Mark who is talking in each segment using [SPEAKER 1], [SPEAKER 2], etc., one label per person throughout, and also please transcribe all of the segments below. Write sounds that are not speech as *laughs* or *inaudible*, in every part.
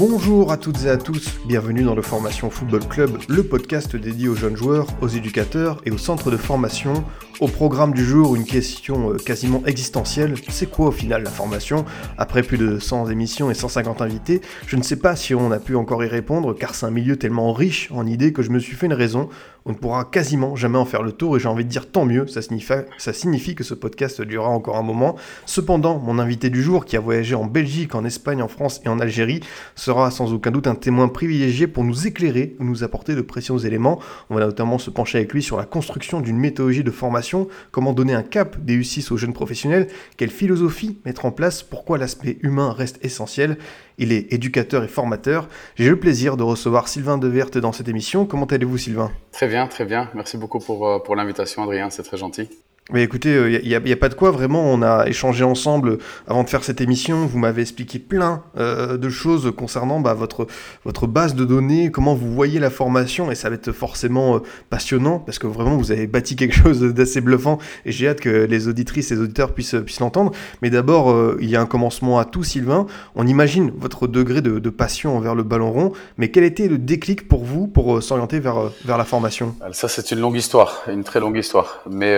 [SPEAKER 1] Bonjour à toutes et à tous, bienvenue dans le Formation Football Club, le podcast dédié aux jeunes joueurs, aux éducateurs et aux centres de formation. Au programme du jour, une question euh, quasiment existentielle, c'est quoi au final la formation? Après plus de 100 émissions et 150 invités, je ne sais pas si on a pu encore y répondre car c'est un milieu tellement riche en idées que je me suis fait une raison, on ne pourra quasiment jamais en faire le tour et j'ai envie de dire tant mieux, ça signifie, ça signifie que ce podcast durera encore un moment. Cependant, mon invité du jour qui a voyagé en Belgique, en Espagne, en France et en Algérie sera sans aucun doute un témoin privilégié pour nous éclairer ou nous apporter de précieux éléments. On va notamment se pencher avec lui sur la construction d'une méthodologie de formation, comment donner un cap des U6 aux jeunes professionnels, quelle philosophie mettre en place, pourquoi l'aspect humain reste essentiel. Il est éducateur et formateur. J'ai le plaisir de recevoir Sylvain Deverte dans cette émission. Comment allez-vous Sylvain?
[SPEAKER 2] Très bien, très bien. Merci beaucoup pour, euh, pour l'invitation, Adrien. C'est très gentil.
[SPEAKER 1] Mais écoutez, il n'y a, pas de quoi, vraiment, on a échangé ensemble avant de faire cette émission, vous m'avez expliqué plein euh, de choses concernant bah, votre, votre base de données, comment vous voyez la formation, et ça va être forcément euh, passionnant, parce que vraiment vous avez bâti quelque *laughs* chose d'assez bluffant, et j'ai hâte que les auditrices et les auditeurs puissent, puissent l'entendre. Mais d'abord, euh, il y a un commencement à tout, Sylvain. On imagine votre degré de, de passion envers le ballon rond, mais quel était le déclic pour vous pour euh, s'orienter vers, euh, vers la formation?
[SPEAKER 2] Ça, c'est une longue histoire, une très longue histoire. Mais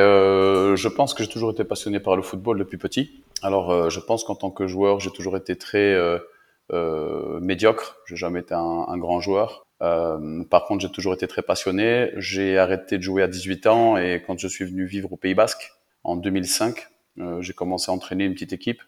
[SPEAKER 2] euh, je pense que j'ai toujours été passionné par le football depuis petit. Alors, euh, je pense qu'en tant que joueur, j'ai toujours été très euh, euh, médiocre. J'ai jamais été un, grand joueur. Par contre, j'ai toujours été très passionné. J'ai arrêté de jouer à 18 ans et quand je suis venu vivre au Pays Basque en 2005, euh, j'ai commencé à entraîner une petite équipe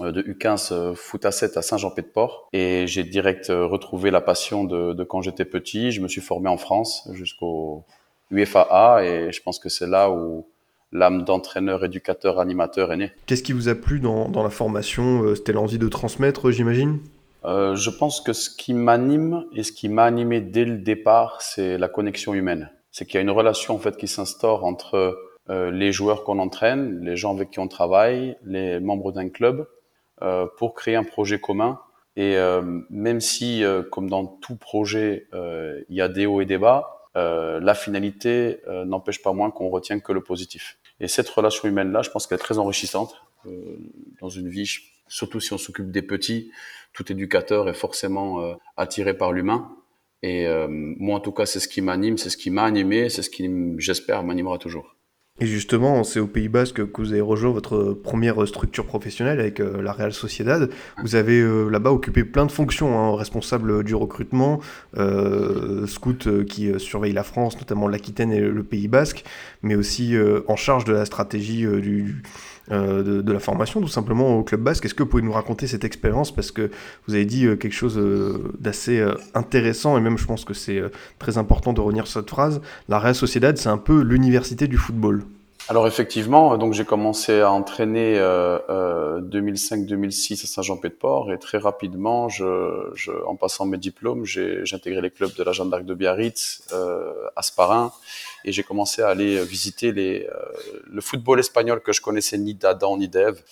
[SPEAKER 2] de U15 euh, foot à 7 à Saint-Jean-Pied-de-Port et j'ai direct retrouvé la passion de, de quand j'étais petit. Je me suis formé en France jusqu'au UFAA et je pense que c'est là où l'âme d'entraîneur, éducateur, animateur est née.
[SPEAKER 1] Qu'est-ce qui vous a plu dans, dans la formation Euh, C'était l'envie de transmettre, j'imagine?
[SPEAKER 2] Euh, je pense que ce qui m'anime et ce qui m'a animé dès le départ, c'est la connexion humaine. C'est qu'il y a une relation en fait qui s'instaure entre euh, les joueurs qu'on entraîne, les gens avec qui on travaille, les membres d'un club, euh, pour créer un projet commun. Et euh, même si, euh, comme dans tout projet, euh, il y a des hauts et des bas, euh, la finalité euh, n'empêche pas moins qu'on retient que le positif. Et cette relation humaine-là, je pense qu'elle est très enrichissante euh, dans une vie, surtout si on s'occupe des petits. Tout éducateur est forcément euh, attiré par l'humain. Et euh, moi, en tout cas, c'est ce qui m'anime, c'est ce qui m'a animé, c'est ce qui, j'espère, m'animera toujours.
[SPEAKER 1] Et justement, c'est au Pays Basque que vous avez rejoint votre première structure professionnelle avec euh, la Real Sociedad. Vous avez euh, là-bas occupé plein de fonctions, hein, responsable du recrutement, euh, scout qui surveille la France, notamment l'Aquitaine et le Pays Basque, mais aussi en charge de la stratégie du, euh, de, la formation, tout simplement au Club Basque. Est-ce que vous pouvez nous raconter cette expérience? Parce que vous avez dit euh, quelque chose euh, d'assez intéressant, et même je pense que c'est très important de revenir sur cette phrase. La Real Sociedad, c'est un peu l'université du football.
[SPEAKER 2] Alors effectivement, donc j'ai commencé à entraîner euh, euh, 2005-2006 à Saint-Jean-Pied-de-Port et très rapidement, en passant mes diplômes, j'ai intégré les clubs de la Jeanne d'Arc de Biarritz, Asparin, et j'ai commencé à aller visiter les, euh, le football espagnol que je connaissais ni d'Adam ni d'Ève.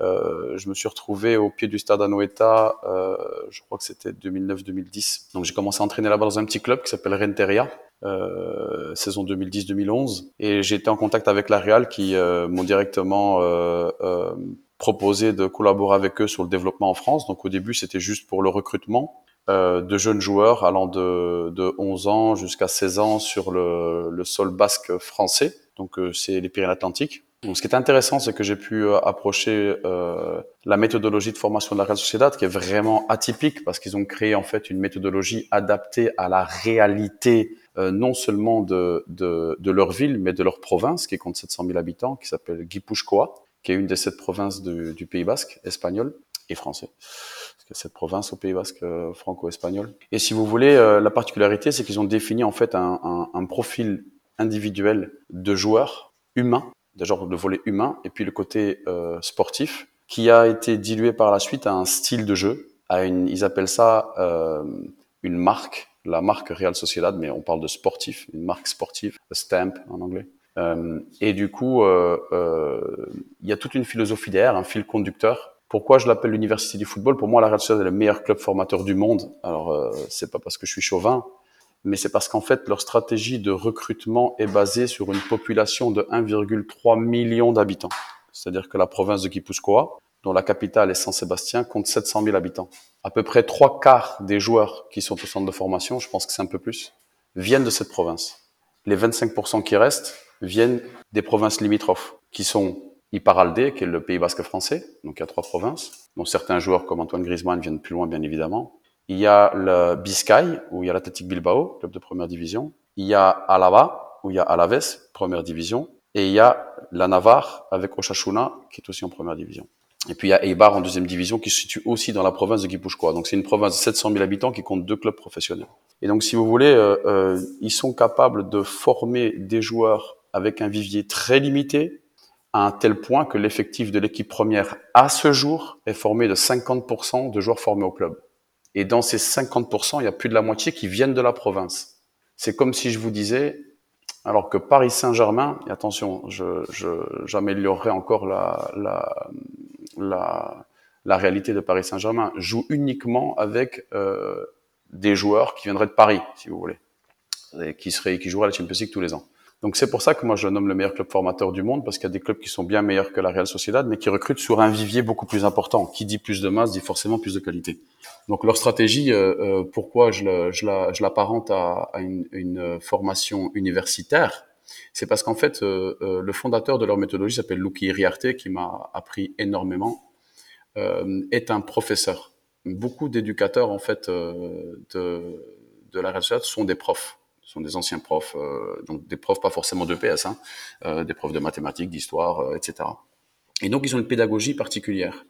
[SPEAKER 2] Euh, je me suis retrouvé au pied du stade Anoeta, euh, je crois que c'était 2009-2010. Donc j'ai commencé à entraîner là-bas dans un petit club qui s'appelle Renteria euh, saison 2010-2011. Et été en contact avec la Real qui euh, m'ont directement euh, euh, proposé de collaborer avec eux sur le développement en France. Donc au début, c'était juste pour le recrutement euh, de jeunes joueurs allant de, de 11 ans jusqu'à 16 ans sur le, le sol basque français. Donc euh, c'est les Pyrénées-Atlantiques. Donc, ce qui est intéressant, c'est que j'ai pu euh, approcher euh, la méthodologie de formation de la Real Sociedad, qui est vraiment atypique parce qu'ils ont créé en fait une méthodologie adaptée à la réalité euh, non seulement de, de, de, leur ville, mais de leur province, qui compte 700 000 habitants, qui s'appelle Guipúzcoa, qui est une des sept provinces du Pays Basque, espagnol et français. Cette province au Pays Basque euh, franco-espagnol. Et si vous voulez, euh, la particularité, c'est qu'ils ont défini en fait un, profil individuel de joueurs humains genre le volet humain et puis le côté euh, sportif qui a été dilué par la suite à un style de jeu à une ils appellent ça une marque la marque Real Sociedad, mais on parle de sportif, une marque sportive, stamp en anglais. Et du coup, il y a toute une philosophie derrière, un fil conducteur. Pourquoi je l'appelle l'université du football? Pour moi, la Real Sociedad est le meilleur club formateur du monde. Alors, euh, c'est pas parce que je suis chauvin, mais c'est parce qu'en fait, leur stratégie de recrutement est basée sur une population de 1,3 million d'habitants. C'est-à-dire que la province de Guipúzcoa, dont la capitale est Saint-Sébastien, compte 700 000 habitants. À peu près trois quarts des joueurs qui sont au centre de formation, je pense que c'est un peu plus, viennent de cette province. Les 25% qui restent viennent des provinces limitrophes, qui sont Iparalde, qui est le Pays basque français, donc il y a trois provinces, dont certains joueurs comme Antoine Griezmann viennent plus loin, bien évidemment. Il y a le Biscay, où il y a l'Athletic Bilbao, club de première division. Il y a Alaba, où il y a Alaves, première division. Et il y a la Navarre, avec Osasuna, qui est aussi en première division. Et puis il y a Eibar en deuxième division qui se situe aussi dans la province de Guipúzcoa. Donc c'est une province de 700 000 habitants qui compte deux clubs professionnels. Et donc si vous voulez, euh, euh, ils sont capables de former des joueurs avec un vivier très limité, à un tel point que l'effectif de l'équipe première à ce jour est formé de 50% de joueurs formés au club. Et dans ces 50%, il y a plus de la moitié qui viennent de la province. C'est comme si je vous disais, alors que Paris Saint-Germain, et attention, j'améliorerai encore la, réalité de Paris Saint-Germain, joue uniquement avec euh, des joueurs qui viendraient de Paris, si vous voulez, et qui, qui joueraient à la Champions League tous les ans. Donc c'est pour ça que moi je nomme le meilleur club formateur du monde, parce qu'il y a des clubs qui sont bien meilleurs que la Real Sociedad, mais qui recrutent sur un vivier beaucoup plus important. Qui dit plus de masse dit forcément plus de qualité. Donc leur stratégie, euh, euh, pourquoi je, l'apparente à, à une, une, formation universitaire, c'est parce qu'en fait euh, euh le fondateur de leur méthodologie s'appelle Luki Iriarte, qui m'a appris énormément, euh, est un professeur. Beaucoup d'éducateurs en fait de, de la Real Sociedad sont des profs sont des anciens profs, euh, donc des profs pas forcément de PS, hein, euh, des profs de mathématiques, d'histoire, euh, etc. Et donc ils ont une pédagogie particulière.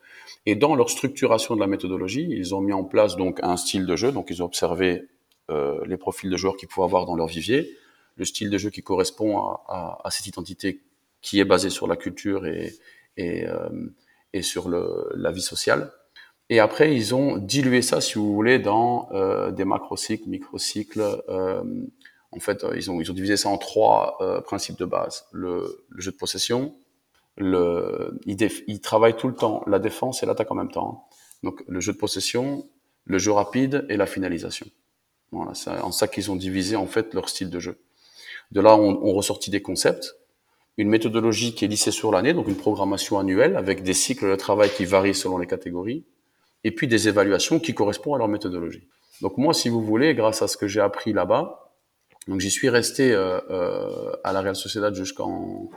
[SPEAKER 2] Et dans leur structuration de la méthodologie, ils ont mis en place donc un style de jeu. Donc ils ont observé euh, les profils de joueurs qu'ils pouvaient avoir dans leur vivier, le style de jeu qui correspond à, à, à cette identité qui est basée sur la culture et, et, euh, et sur le, la vie sociale. Et après, ils ont dilué ça, si vous voulez, dans euh, des macrocycles, microcycles. Euh, en fait, ils ont, ils ont divisé ça en trois euh, principes de base. Le, le, jeu de possession, le, ils, ils, travaillent tout le temps la défense et l'attaque en même temps. Donc, le jeu de possession, le jeu rapide et la finalisation. Voilà, c'est en ça qu'ils ont divisé en fait leur style de jeu. De là, on, on ressortit des concepts, une méthodologie qui est lissée sur l'année, donc une programmation annuelle avec des cycles de travail qui varient selon les catégories, et puis des évaluations qui correspondent à leur méthodologie. Donc moi, si vous voulez, grâce à ce que j'ai appris là-bas, donc j'y suis resté euh, euh, à la Real Sociedad jusqu'en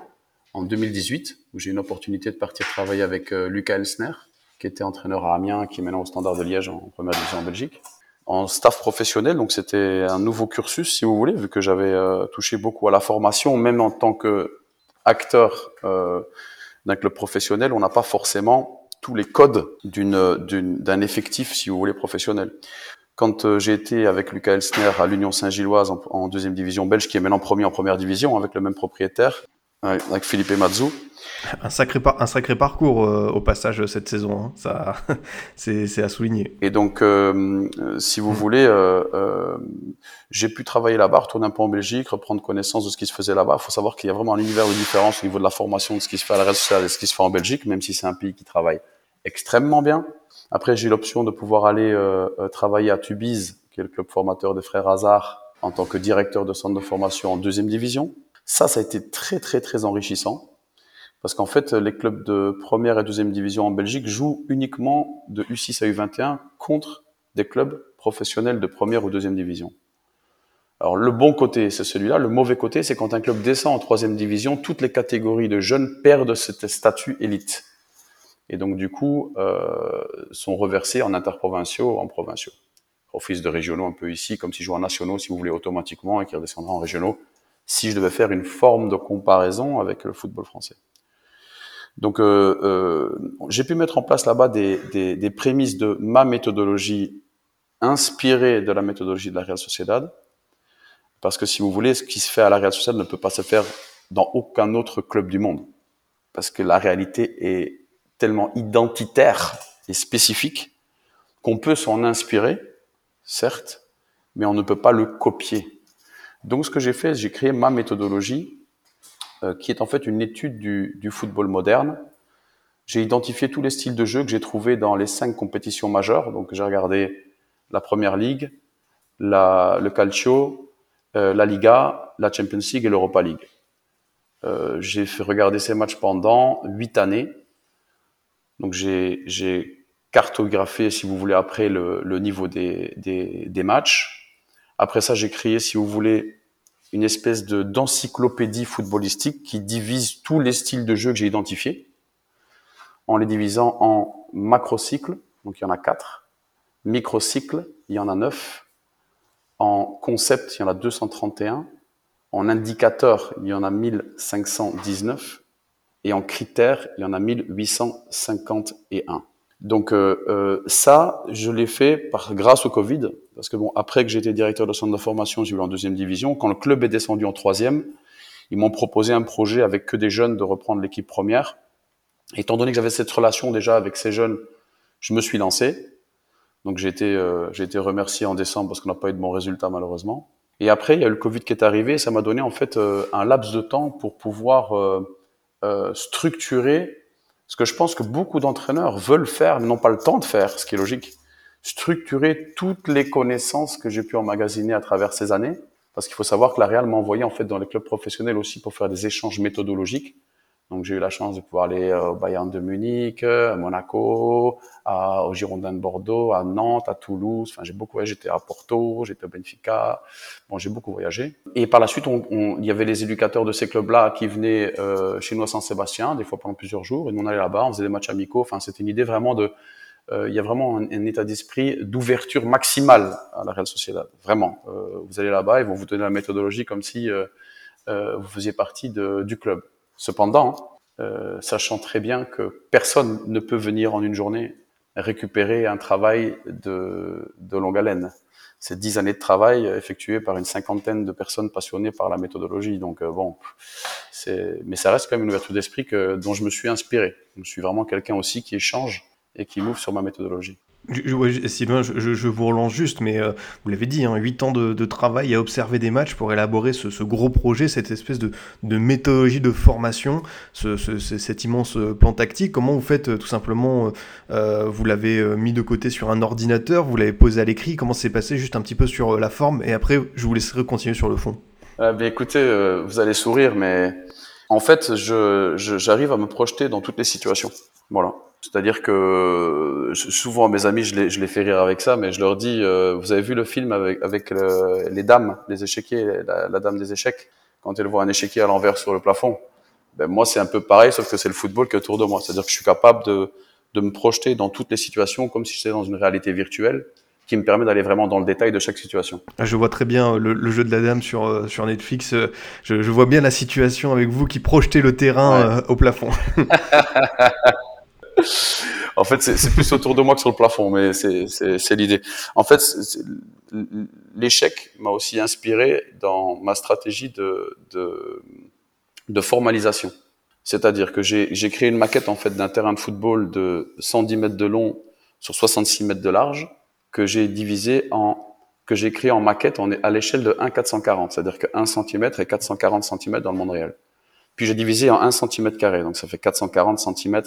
[SPEAKER 2] en 2018, où j'ai eu une opportunité de partir travailler avec euh, Lucas Elsner, qui était entraîneur à Amiens, qui est maintenant au Standard de Liège en première division en Belgique, en staff professionnel. Donc c'était un nouveau cursus, si vous voulez, vu que j'avais euh, touché beaucoup à la formation, même en tant que acteur euh, d'un club professionnel, on n'a pas forcément tous les codes d'une, d'un effectif, si vous voulez, professionnel. Quand euh, j'ai été avec Lucas Elsner à l'Union Saint-Gilloise en, en, deuxième division belge, qui est maintenant premier en première division, avec le même propriétaire, avec Philippe Mazou. *laughs*
[SPEAKER 1] Un sacré, par, un sacré parcours euh, au passage cette saison, hein. ça, *laughs* c'est, à souligner.
[SPEAKER 2] Et donc, euh, si vous voulez, euh, euh, j'ai pu travailler là-bas, retourner un peu en Belgique, reprendre connaissance de ce qui se faisait là-bas. Il faut savoir qu'il y a vraiment un univers de différence au niveau de la formation de ce qui se fait à la reste et ce qui se fait en Belgique, même si c'est un pays qui travaille extrêmement bien. Après, j'ai eu l'option de pouvoir aller euh, travailler à Tubize, qui est le club formateur des frères Hazard, en tant que directeur de centre de formation en deuxième division. Ça, ça a été très, très, très enrichissant. Parce qu'en fait, les clubs de première et deuxième division en Belgique jouent uniquement de U6 à U21 contre des clubs professionnels de première ou deuxième division. Alors, le bon côté, c'est celui-là. Le mauvais côté, c'est quand un club descend en troisième division, toutes les catégories de jeunes perdent ce statut élite. Et donc, du coup, euh, sont reversés en interprovinciaux en provinciaux. Office de régionaux un peu ici, comme si jouent en nationaux, si vous voulez, automatiquement, et qui redescendra en régionaux si je devais faire une forme de comparaison avec le football français. Donc, euh, euh, j'ai pu mettre en place là-bas des, des, des, prémices de ma méthodologie inspirée de la méthodologie de la Real Sociedad, parce que si vous voulez, ce qui se fait à la Real Sociedad ne peut pas se faire dans aucun autre club du monde, parce que la réalité est tellement identitaire et spécifique qu'on peut s'en inspirer, certes, mais on ne peut pas le copier. Donc ce que j'ai fait, j'ai créé ma méthodologie, euh, qui est en fait une étude du, du football moderne. J'ai identifié tous les styles de jeu que j'ai trouvés dans les cinq compétitions majeures. Donc j'ai regardé la Première Ligue, la, le Calcio, euh, la Liga, la Champions League et l'Europa League. Euh, j'ai fait regarder ces matchs pendant huit années. Donc j'ai cartographié, si vous voulez, après le, le niveau des, des, des, matchs. Après ça, j'ai créé, si vous voulez, une espèce de d'encyclopédie footballistique qui divise tous les styles de jeu que j'ai identifiés, en les divisant en macrocycles, donc il y en a quatre, microcycles, il y en a neuf, en concept, il y en a 231, en indicateur, il y en a 1519, et en critères, il y en a 1851. Donc euh, euh, ça, je l'ai fait grâce au Covid, parce que bon, après que j'étais directeur de centre de formation, j'ai eu en deuxième division. Quand le club est descendu en troisième, ils m'ont proposé un projet avec que des jeunes de reprendre l'équipe première. Étant donné que j'avais cette relation déjà avec ces jeunes, je me suis lancé. Donc j'ai été, euh, j'ai été remercié en décembre parce qu'on n'a pas eu de bons résultats malheureusement. Et après, il y a eu le Covid qui est arrivé, et ça m'a donné en fait euh, un laps de temps pour pouvoir euh, structurer ce que je pense que beaucoup d'entraîneurs veulent faire, mais n'ont pas le temps de faire, ce qui est logique. Structurer toutes les connaissances que j'ai pu emmagasiner à travers ces années, parce qu'il faut savoir que la Real m'a envoyé en fait dans les clubs professionnels aussi pour faire des échanges méthodologiques. Donc j'ai eu la chance de pouvoir aller euh, au Bayern de Munich, à Monaco, à, au Girondin de Bordeaux, à Nantes, à Toulouse. Enfin j'ai beaucoup voyagé. J'étais à Porto, j'étais au Benfica. Bon j'ai beaucoup voyagé. Et par la suite, on, on, il y avait les éducateurs de ces clubs-là qui venaient euh, chez nous à Saint-Sébastien, des fois pendant plusieurs jours. Et nous on allait là-bas, on faisait des matchs amicaux. Enfin c'était une idée vraiment de euh, il y a vraiment un, état d'esprit d'ouverture maximale à la Real Sociedad. Vraiment. Euh, vous allez là-bas, ils vont vous donner la méthodologie comme si euh, euh, vous faisiez partie de, du club. Cependant, euh, sachant très bien que personne ne peut venir en une journée récupérer un travail de, de longue haleine. C'est dix années de travail effectuées par une cinquantaine de personnes passionnées par la méthodologie. Donc euh, bon, c'est, mais ça reste quand même une ouverture d'esprit dont je me suis inspiré. Je suis vraiment quelqu'un aussi qui échange et qui m'ouvre sur ma méthodologie.
[SPEAKER 1] Je, ouais, Sylvain, je, je, vous relance juste, mais euh, vous l'avez dit, hein, 8 ans de, de, travail à observer des matchs pour élaborer ce, ce gros projet, cette espèce de, de méthodologie de formation, ce, ce, cet immense euh, plan tactique. Comment vous faites euh, tout simplement euh, Vous l'avez mis de côté sur un ordinateur, vous l'avez posé à l'écrit. Comment c'est passé juste un petit peu sur la forme Et après, je vous laisserai continuer sur le fond.
[SPEAKER 2] Euh, bien, écoutez, vous allez sourire, mais en fait, je, j'arrive à me projeter dans toutes les situations. Voilà. C'est-à-dire que souvent mes amis, je les, je les fais rire avec ça, mais je leur dis, euh, vous avez vu le film avec, avec le, les dames, les échiquiers, la, la, dame des échecs, quand elle voit un échiquier à l'envers sur le plafond. Ben moi, c'est un peu pareil, sauf que c'est le football qui est autour de moi. C'est-à-dire que je suis capable de, de me projeter dans toutes les situations comme si j'étais dans une réalité virtuelle qui me permet d'aller vraiment dans le détail de chaque situation.
[SPEAKER 1] Ah, je vois très bien le, le jeu de la dame sur, euh, sur Netflix. Je, je, vois bien la situation avec vous qui projetez le terrain ouais. euh, au plafond. *laughs*
[SPEAKER 2] en fait, c'est plus autour de moi que sur le plafond, mais c'est l'idée. En fait, l'échec m'a aussi inspiré dans ma stratégie de, de, de formalisation. C'est-à-dire que j'ai créé une maquette en fait d'un terrain de football de 110 mètres de long sur 66 mètres de large que j'ai divisé en que j'ai créé en maquette on est à l'échelle de 1 440, c'est-à-dire que 1 cm est 440 cm dans le monde réel. Puis j'ai divisé en 1 cm carré, donc ça fait 440 cm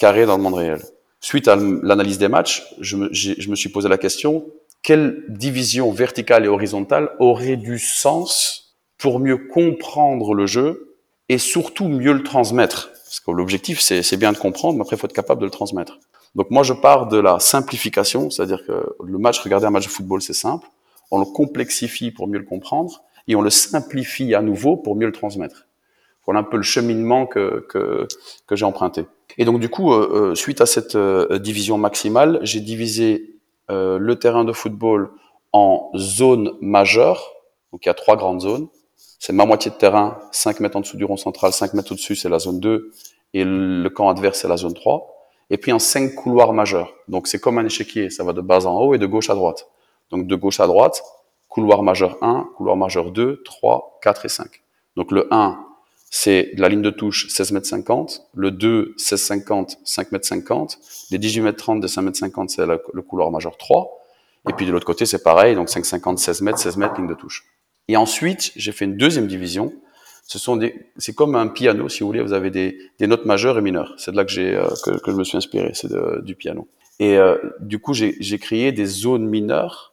[SPEAKER 2] carré dans le monde réel. Suite à l'analyse des matchs, je me, je me, suis posé la question quelle division verticale et horizontale aurait du sens pour mieux comprendre le jeu et surtout mieux le transmettre? Parce que l'objectif, c'est bien de comprendre, mais après, il faut être capable de le transmettre. Donc moi, je pars de la simplification, c'est-à-dire que le match, regarder un match de football, c'est simple. On le complexifie pour mieux le comprendre et on le simplifie à nouveau pour mieux le transmettre. Voilà un peu le cheminement que, que, que j'ai emprunté. Et donc du coup, euh, suite à cette euh, division maximale, j'ai divisé euh, le terrain de football en zones majeures. Donc il y a trois grandes zones. C'est ma moitié de terrain, 5 mètres en dessous du rond central, 5 mètres au-dessus, c'est la zone 2, et le camp adverse, c'est la zone 3. Et puis en cinq couloirs majeurs. Donc c'est comme un échiquier, ça va de bas en haut et de gauche à droite. Donc de gauche à droite, couloir majeur 1, couloir majeur 2, 3, 4 et 5. Donc le 1, c'est la ligne de touche 16 mètres 50, le 2 16 50 5 mètres 50, les 18 mètres 30 de 5 mètres 50 c'est le couloir majeur 3 Et puis de l'autre côté, c'est pareil, donc 5,50, 16 mètres, 16 mètres, ligne de touche. Et ensuite, j'ai fait une deuxième division. Ce sont des, c'est comme un piano, si vous voulez, vous avez des, notes majeures et mineures. C'est de là que j'ai, euh, que, je me suis inspiré, c'est du piano. Et euh, du coup, j'ai créé des zones mineures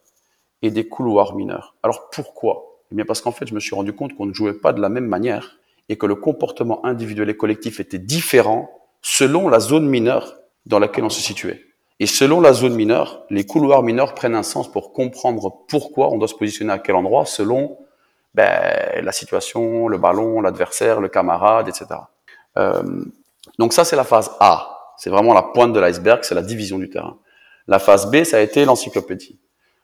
[SPEAKER 2] et des couloirs mineurs. Alors pourquoi? Eh bien parce qu'en fait, je me suis rendu compte qu'on ne jouait pas de la même manière et que le comportement individuel et collectif était différent selon la zone mineure dans laquelle on se situait. Et selon la zone mineure, les couloirs mineurs prennent un sens pour comprendre pourquoi on doit se positionner à quel endroit selon ben, la situation, le ballon, l'adversaire, le camarade, etc. Euh, donc ça, c'est la phase A. C'est vraiment la pointe de l'iceberg, c'est la division du terrain. La phase B, ça a été l'encyclopédie.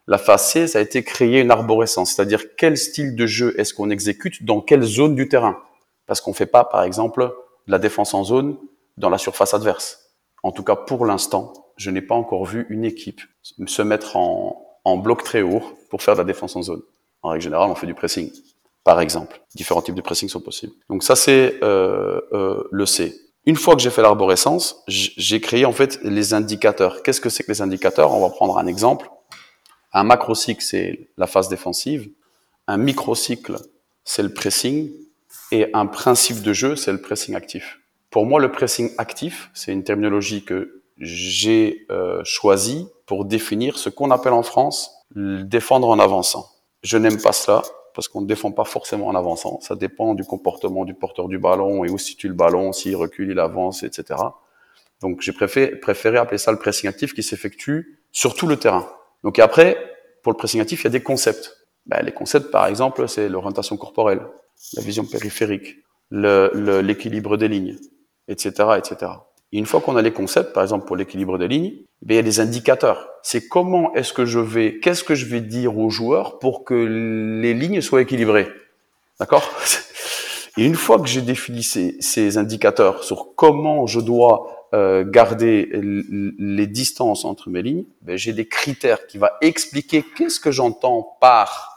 [SPEAKER 2] La phase C, ça a été créer une arborescence, c'est-à-dire quel style de jeu est-ce qu'on exécute dans quelle zone du terrain. Parce qu'on ne fait pas, par exemple, de la défense en zone dans la surface adverse. En tout cas, pour l'instant, je n'ai pas encore vu une équipe se mettre en, bloc très haut pour faire de la défense en zone. En règle générale, on fait du pressing, par exemple. Différents types de pressing sont possibles. Donc ça, c'est euh, euh, le C. Une fois que j'ai fait l'arborescence, j'ai créé en fait les indicateurs. Qu'est-ce que c'est que les indicateurs? On va prendre un exemple. Un macrocycle, c'est la phase défensive. Un microcycle, c'est le pressing. Et un principe de jeu, c'est le pressing actif. Pour moi, le pressing actif, c'est une terminologie que j'ai euh, choisi pour définir ce qu'on appelle en France défendre en avançant. Je n'aime pas cela parce qu'on ne défend pas forcément en avançant. Ça dépend du comportement du porteur du ballon et où situe le ballon, s'il recule, il avance, etc. Donc j'ai préféré, préféré appeler ça le pressing actif qui s'effectue sur tout le terrain. Donc après, pour le pressing actif, il y a des concepts. Ben, les concepts, par exemple, c'est l'orientation corporelle, la vision périphérique, l'équilibre des lignes, etc., etc. Et une fois qu'on a les concepts, par exemple pour l'équilibre des lignes, eh il y a des indicateurs. C'est comment est-ce que je vais, qu'est-ce que je vais dire aux joueurs pour que les lignes soient équilibrées. D'accord? *laughs* Et une fois que j'ai défini ces, ces, indicateurs sur comment je dois euh, garder les distances entre mes lignes, ben j'ai des critères qui va expliquer qu'est-ce que j'entends par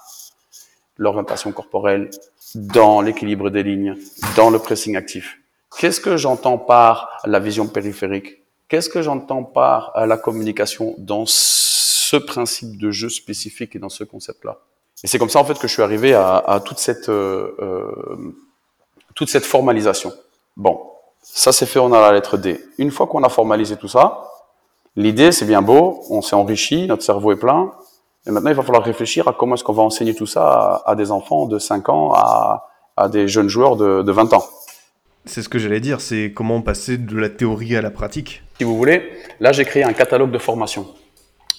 [SPEAKER 2] l'orientation corporelle, dans l'équilibre des lignes, dans le pressing actif. Qu'est-ce que j'entends par la vision périphérique? Qu'est-ce que j'entends par la communication dans ce principe de jeu spécifique et dans ce concept-là? Et c'est comme ça en fait que je suis arrivé à, à toute cette euh, euh, toute cette formalisation. Bon, ça c'est fait, on a la lettre D. Une fois qu'on a formalisé tout ça, l'idée c'est bien beau, on s'est enrichi, notre cerveau est plein, et maintenant il va falloir réfléchir à comment est-ce qu'on va enseigner tout ça à, à, des enfants de 5 ans, à, à des jeunes joueurs de, de 20 ans.
[SPEAKER 1] C'est ce que j'allais dire, c'est comment passer de la théorie à la pratique.
[SPEAKER 2] Si vous voulez, là j'ai créé un catalogue de formation.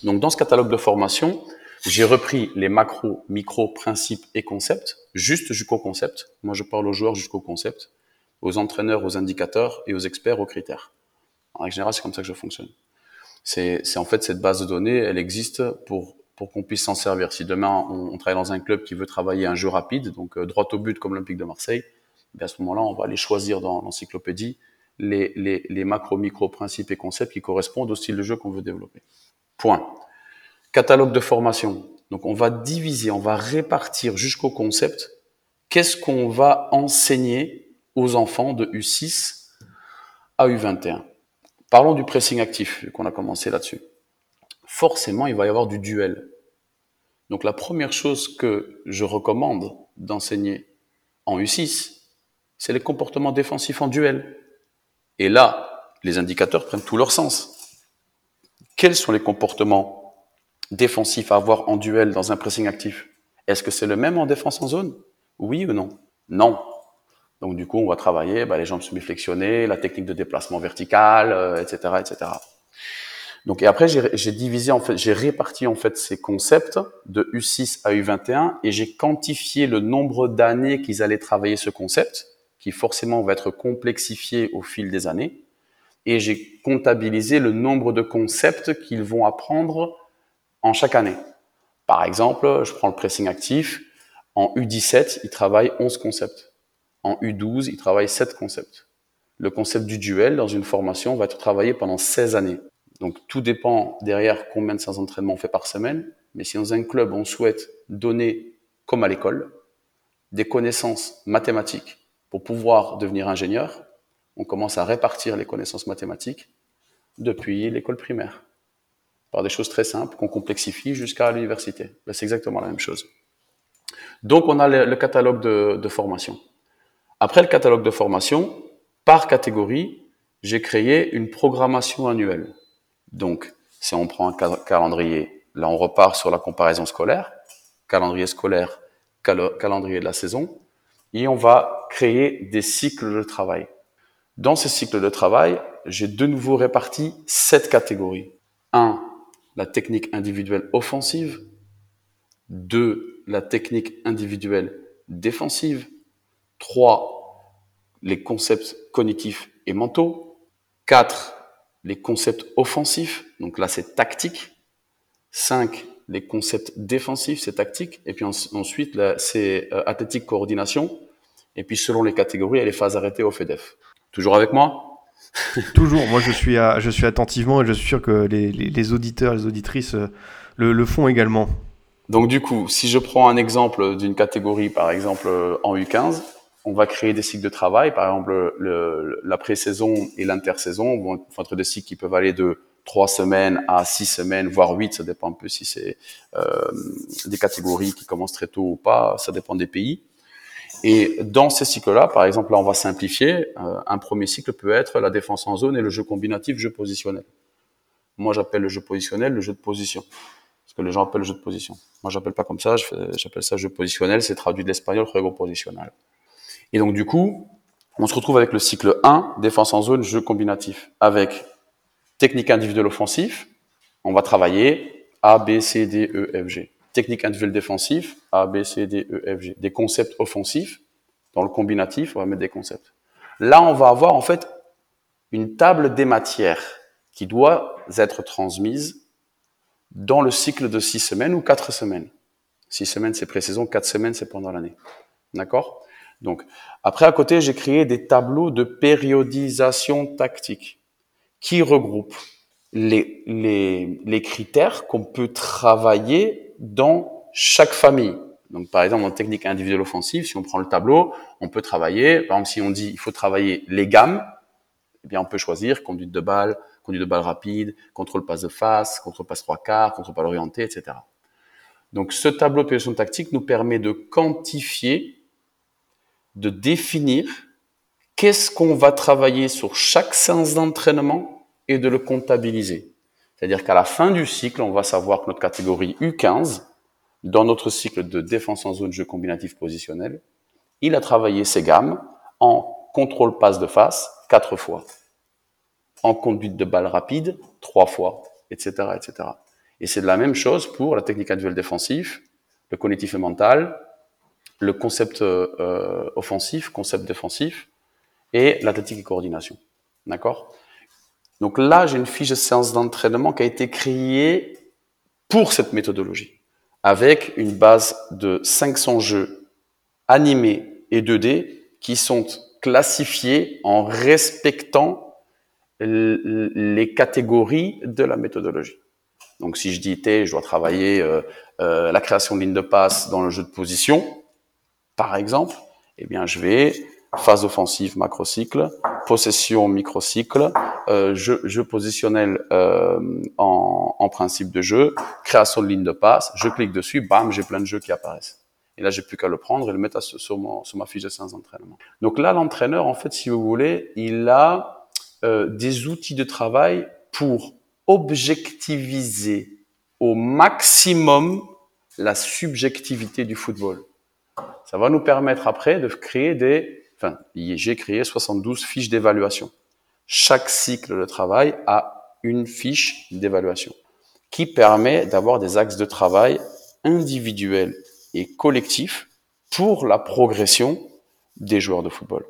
[SPEAKER 2] Donc dans ce catalogue de formation, j'ai repris les macros, micros, principes et concepts, juste jusqu'au concept. Moi je parle aux joueurs jusqu'au concept, aux entraîneurs, aux indicateurs et aux experts aux critères. En règle générale, c'est comme ça que je fonctionne. C'est en fait cette base de données, elle existe pour pour qu'on puisse s'en servir. Si demain on, on, travaille dans un club qui veut travailler un jeu rapide, donc euh, droit au but comme l'Olympique de Marseille, à ce moment-là, on va aller choisir dans l'encyclopédie les, les, les macro, micro, principes et concepts qui correspondent au style de jeu qu'on veut développer. Point. Catalogue de formation. Donc, on va diviser, on va répartir jusqu'au concept qu'est-ce qu'on va enseigner aux enfants de U6 à U21. Parlons du pressing actif, qu'on a commencé là-dessus. Forcément, il va y avoir du duel. Donc, la première chose que je recommande d'enseigner en U6, c'est les comportements défensifs en duel. Et là, les indicateurs prennent tout leur sens. Quels sont les comportements défensifs à avoir en duel dans un pressing actif? Est-ce que c'est le même en défense en zone? Oui ou non? Non. Donc du coup, on va travailler bah, les jambes semi-flexionnées, la technique de déplacement vertical, etc., euh, etc. Donc et après, j'ai divisé en fait, j'ai réparti en fait ces concepts de U6 à U21 et j'ai quantifié le nombre d'années qu'ils allaient travailler ce concept qui forcément va être complexifié au fil des années. Et j'ai comptabilisé le nombre de concepts qu'ils vont apprendre en chaque année. Par exemple, je prends le pressing actif. En U17, ils travaillent 11 concepts. En U12, ils travaillent 7 concepts. Le concept du duel dans une formation va être travaillé pendant 16 années. Donc tout dépend derrière combien de séances d'entraînement on fait par semaine. Mais si dans un club, on souhaite donner, comme à l'école, des connaissances mathématiques pour pouvoir devenir ingénieur, on commence à répartir les connaissances mathématiques depuis l'école primaire. par des choses très simples qu'on complexifie jusqu'à l'université. Ben, c'est exactement la même chose. Donc, on a le, catalogue de, de, formation. Après le catalogue de formation, par catégorie, j'ai créé une programmation annuelle. Donc, si on prend un calendrier, là, on repart sur la comparaison scolaire, calendrier scolaire, calendrier de la saison, et on va créer des cycles de travail. Dans ces cycles de travail, j'ai de nouveau réparti sept catégories. 1. La technique individuelle offensive. 2. La technique individuelle défensive. 3. Les concepts cognitifs et mentaux. 4. Les concepts offensifs. Donc là, c'est tactique. 5. Les concepts défensifs, c'est tactique. Et puis ensuite, c'est euh, athlétique coordination. Et puis selon les catégories, a les phases arrêtées au FEDEF. Toujours avec moi? *laughs*
[SPEAKER 1] Toujours. Moi, je suis, je suis attentivement et je suis sûr que les, auditeurs, les auditrices euh, le, font également.
[SPEAKER 2] Donc, du coup, si je prends un exemple d'une catégorie, par exemple euh, en U15, on va créer des cycles de travail. Par exemple, la pré-saison et l'intersaison vont être des cycles qui peuvent aller de trois semaines à six semaines, voire huit. Ça dépend un peu si c'est euh, des catégories qui commencent très tôt ou pas. Ça dépend des pays. Et dans ces cycles-là, par exemple, là, on va simplifier. Euh, un premier cycle peut être la défense en zone et le jeu combinatif, jeu positionnel. Moi, j'appelle le jeu positionnel le jeu de position. Parce que les gens appellent le jeu de position. Moi, j'appelle pas comme ça. J'appelle ça jeu positionnel. C'est traduit de l'espagnol, juego. Et donc, du coup, on se retrouve avec le cycle 1, défense en zone, jeu combinatif. Avec technique individuelle offensif, on va travailler A, B, C, D, E, F, G technique individuelle défensive, A, B, C, D, E, F, G. Des concepts offensifs. Dans le combinatif, on va mettre des concepts. Là, on va avoir en fait une table des matières qui doit être transmise dans le cycle de six semaines ou quatre semaines. Six semaines, c'est pré-saison, quatre semaines, c'est pendant l'année. D'accord? Donc, après, à côté, j'ai créé des tableaux de périodisation tactique qui regroupent les, les, les critères qu'on peut travailler dans chaque famille. Donc, par exemple, en technique individuelle offensive, si on prend le tableau, on peut travailler, par exemple, si on dit il faut travailler les gammes, eh bien, on peut choisir conduite de balle, conduite de balle rapide, contrôle passe de face, contrôle passe trois quarts, contrôle balle orientée, etc. Donc, ce tableau de périodisation tactique nous permet de quantifier, de définir qu'est-ce qu'on va travailler sur chaque séance d'entraînement et de le comptabiliser. C'est-à-dire qu'à la fin du cycle, on va savoir que notre catégorie U15, dans notre cycle de défense en zone jeu combinatif positionnel, il a travaillé ses gammes en contrôle passe de face quatre fois, en conduite de balle rapide trois fois, etc., etc. Et c'est de la même chose pour la technique individuelle défensif, le cognitif et mental, le concept euh, offensif, concept défensif, et l'athlétique et coordination. D'accord? Donc là, j'ai une fiche de séance d'entraînement qui a été créée pour cette méthodologie, avec une base de 500 jeux animés et 2D qui sont classifiés en respectant les catégories de la méthodologie. Donc si je dis T, je dois travailler euh, euh, la création de ligne de passe dans le jeu de position, par exemple, eh bien je vais phase offensive macrocycle, possession microcycle, euh, jeu, positionnel euh, en, en, principe de jeu, création de ligne de passe, je clique dessus, bam, j'ai plein de jeux qui apparaissent. Et là, j'ai plus qu'à le prendre et le mettre sur, sur ma fiche de séance d'entraînement. Donc là, l'entraîneur, en fait, si vous voulez, il a euh, des outils de travail pour objectiviser au maximum la subjectivité du football. Ça va nous permettre après de créer des enfin, j'ai créé 72 fiches d'évaluation. Chaque cycle de travail a une fiche d'évaluation qui permet d'avoir des axes de travail individuels et collectifs pour la progression des joueurs de football.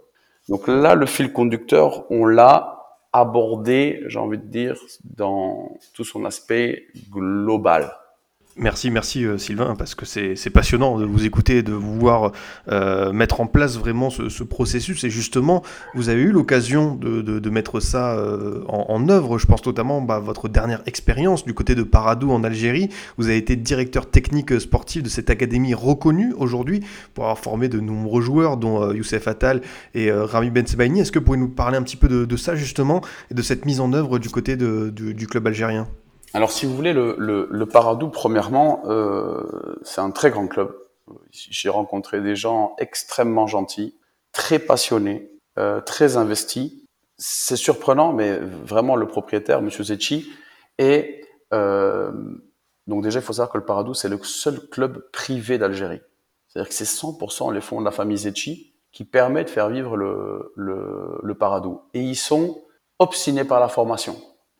[SPEAKER 2] Donc là, le fil conducteur, on l'a abordé, j'ai envie de dire, dans tout son aspect global.
[SPEAKER 1] Merci, merci euh, Sylvain, parce que c'est passionnant de vous écouter, de vous voir euh, mettre en place vraiment ce, processus. Et justement, vous avez eu l'occasion de, mettre ça euh, en, œuvre. Je pense notamment à bah, votre dernière expérience du côté de Paradou en Algérie. Vous avez été directeur technique sportif de cette académie reconnue aujourd'hui pour avoir formé de nombreux joueurs, dont Youssef Attal et Rami Ben Sebaini. Est-ce que vous pouvez nous parler un petit peu de, ça justement et de cette mise en œuvre du côté du club algérien?
[SPEAKER 2] Alors, si vous voulez, le, le, le Paradou, premièrement, euh, c'est un très grand club. J'ai rencontré des gens extrêmement gentils, très passionnés, euh, très investis. C'est surprenant, mais vraiment, le propriétaire, Monsieur Zecchi, est... Euh, donc déjà, il faut savoir que le Paradou, c'est le seul club privé d'Algérie. C'est-à-dire que c'est 100% les fonds de la famille Zecchi qui permet de faire vivre le, le, le Paradou. Et ils sont obstinés par la formation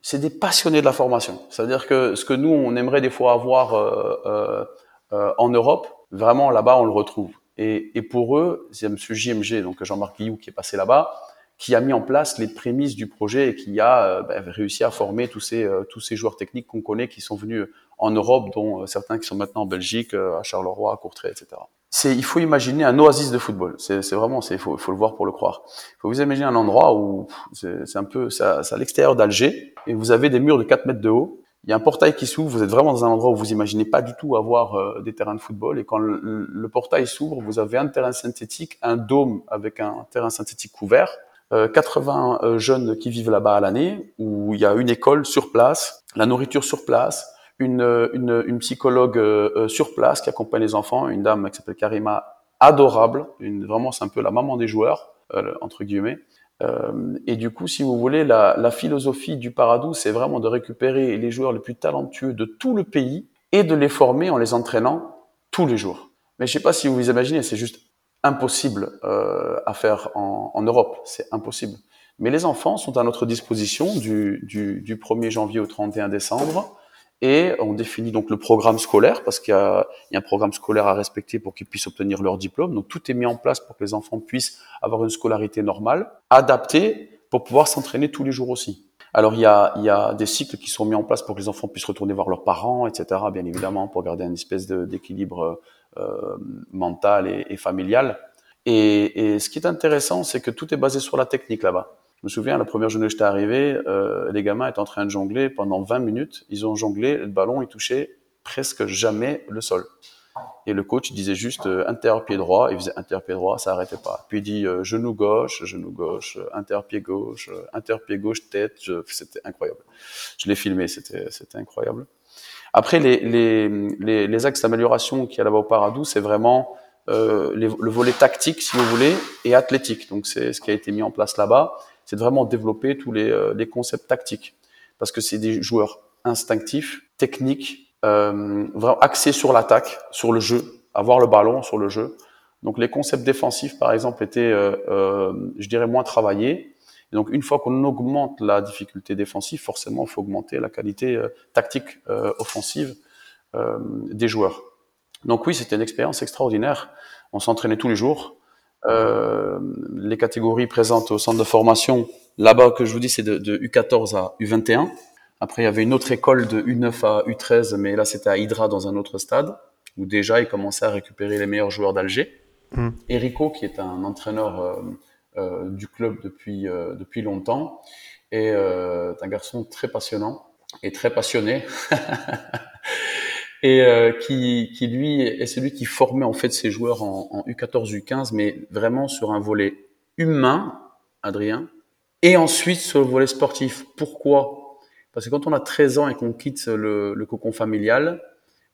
[SPEAKER 2] c'est des passionnés de la formation. C'est-à-dire que ce que nous, on aimerait des fois avoir euh, euh, euh, en Europe, vraiment là-bas, on le retrouve. Et, et pour eux, c'est M. JMG, donc Jean-Marc Guillou, qui est passé là-bas, qui a mis en place les prémices du projet et qui a euh, ben, réussi à former tous ces, euh, tous ces joueurs techniques qu'on connaît, qui sont venus en Europe, dont certains qui sont maintenant en Belgique, à Charleroi, à Courtrai, etc c'est, il faut imaginer un oasis de football. C'est, c'est vraiment, c'est, il faut, faut, le voir pour le croire. Il faut vous imaginer un endroit où c'est, c'est un peu, c'est à, à l'extérieur d'Alger et vous avez des murs de 4 mètres de haut. Il y a un portail qui s'ouvre. Vous êtes vraiment dans un endroit où vous imaginez pas du tout avoir euh, des terrains de football. Et quand le, le, portail s'ouvre, vous avez un terrain synthétique, un dôme avec un terrain synthétique couvert. Euh, 80 euh, jeunes qui vivent là-bas à l'année, où il y a une école sur place, la nourriture sur place, une, une, une psychologue euh, euh, sur place qui accompagne les enfants, une dame qui s'appelle Karima, adorable, une, vraiment c'est un peu la maman des joueurs, euh, entre guillemets. Euh, et du coup, si vous voulez, la, la philosophie du Paradou, c'est vraiment de récupérer les joueurs les plus talentueux de tout le pays et de les former en les entraînant tous les jours. Mais je sais pas si vous vous imaginez, c'est juste impossible euh, à faire en, en Europe, c'est impossible. Mais les enfants sont à notre disposition du, du, du 1er janvier au 31 décembre et on définit donc le programme scolaire parce qu'il y, a, un programme scolaire à respecter pour qu'ils puissent obtenir leur diplôme. Donc tout est mis en place pour que les enfants puissent avoir une scolarité normale, adaptée pour pouvoir s'entraîner tous les jours aussi. Alors il y, a, il y a des cycles qui sont mis en place pour que les enfants puissent retourner voir leurs parents, etc. Bien évidemment pour garder une espèce d'équilibre euh, mental et, et familial. Et, et ce qui est intéressant, c'est que tout est basé sur la technique là-bas. Je me souviens, la première journée où j'étais arrivé, euh, les gamins étaient en train de jongler pendant 20 minutes. Ils ont jonglé, le ballon, il touchait presque jamais le sol. Et le coach disait juste euh, inter-pied droit, il faisait inter-pied droit, ça arrêtait pas. Puis il dit euh, genou gauche, genou gauche, euh, inter-pied gauche, euh, inter-pied gauche, tête. C'était incroyable. Je l'ai filmé, c'était c'était incroyable. Après, les, les, les, les axes d'amélioration qu'il y a là-bas au Paradou, c'est vraiment euh, le volet tactique, si vous voulez, et athlétique. Donc c'est ce qui a été mis en place là-bas c'est de vraiment développer tous les, euh, les, concepts tactiques. Parce que c'est des joueurs instinctifs, techniques, euh, vraiment axés sur l'attaque, sur le jeu, avoir le ballon sur le jeu. Donc les concepts défensifs, par exemple, étaient, euh, je dirais, moins travaillés. Donc une fois qu'on augmente la difficulté défensive, forcément, il faut augmenter la qualité tactique offensive des joueurs. Donc oui, c'était une expérience extraordinaire. On s'entraînait tous les jours. Euh, les catégories présentes au centre de formation, là-bas que je vous dis, c'est de, de, U14 à U21. Après, il y avait une autre école de U9 à U13, mais là, c'était à Hydra dans un autre stade, où déjà, ils commençaient à récupérer les meilleurs joueurs d'Alger. Mmh. Erico, qui est un entraîneur euh, euh, du club depuis, euh, depuis longtemps, est euh, un garçon très passionnant et très passionné. *laughs* et euh, qui, qui, lui est celui qui formait en fait ses joueurs en, en, U14, U15, mais vraiment sur un volet humain, Adrien, et ensuite sur le volet sportif. Pourquoi? Parce que quand on a 13 ans et qu'on quitte le, le, cocon familial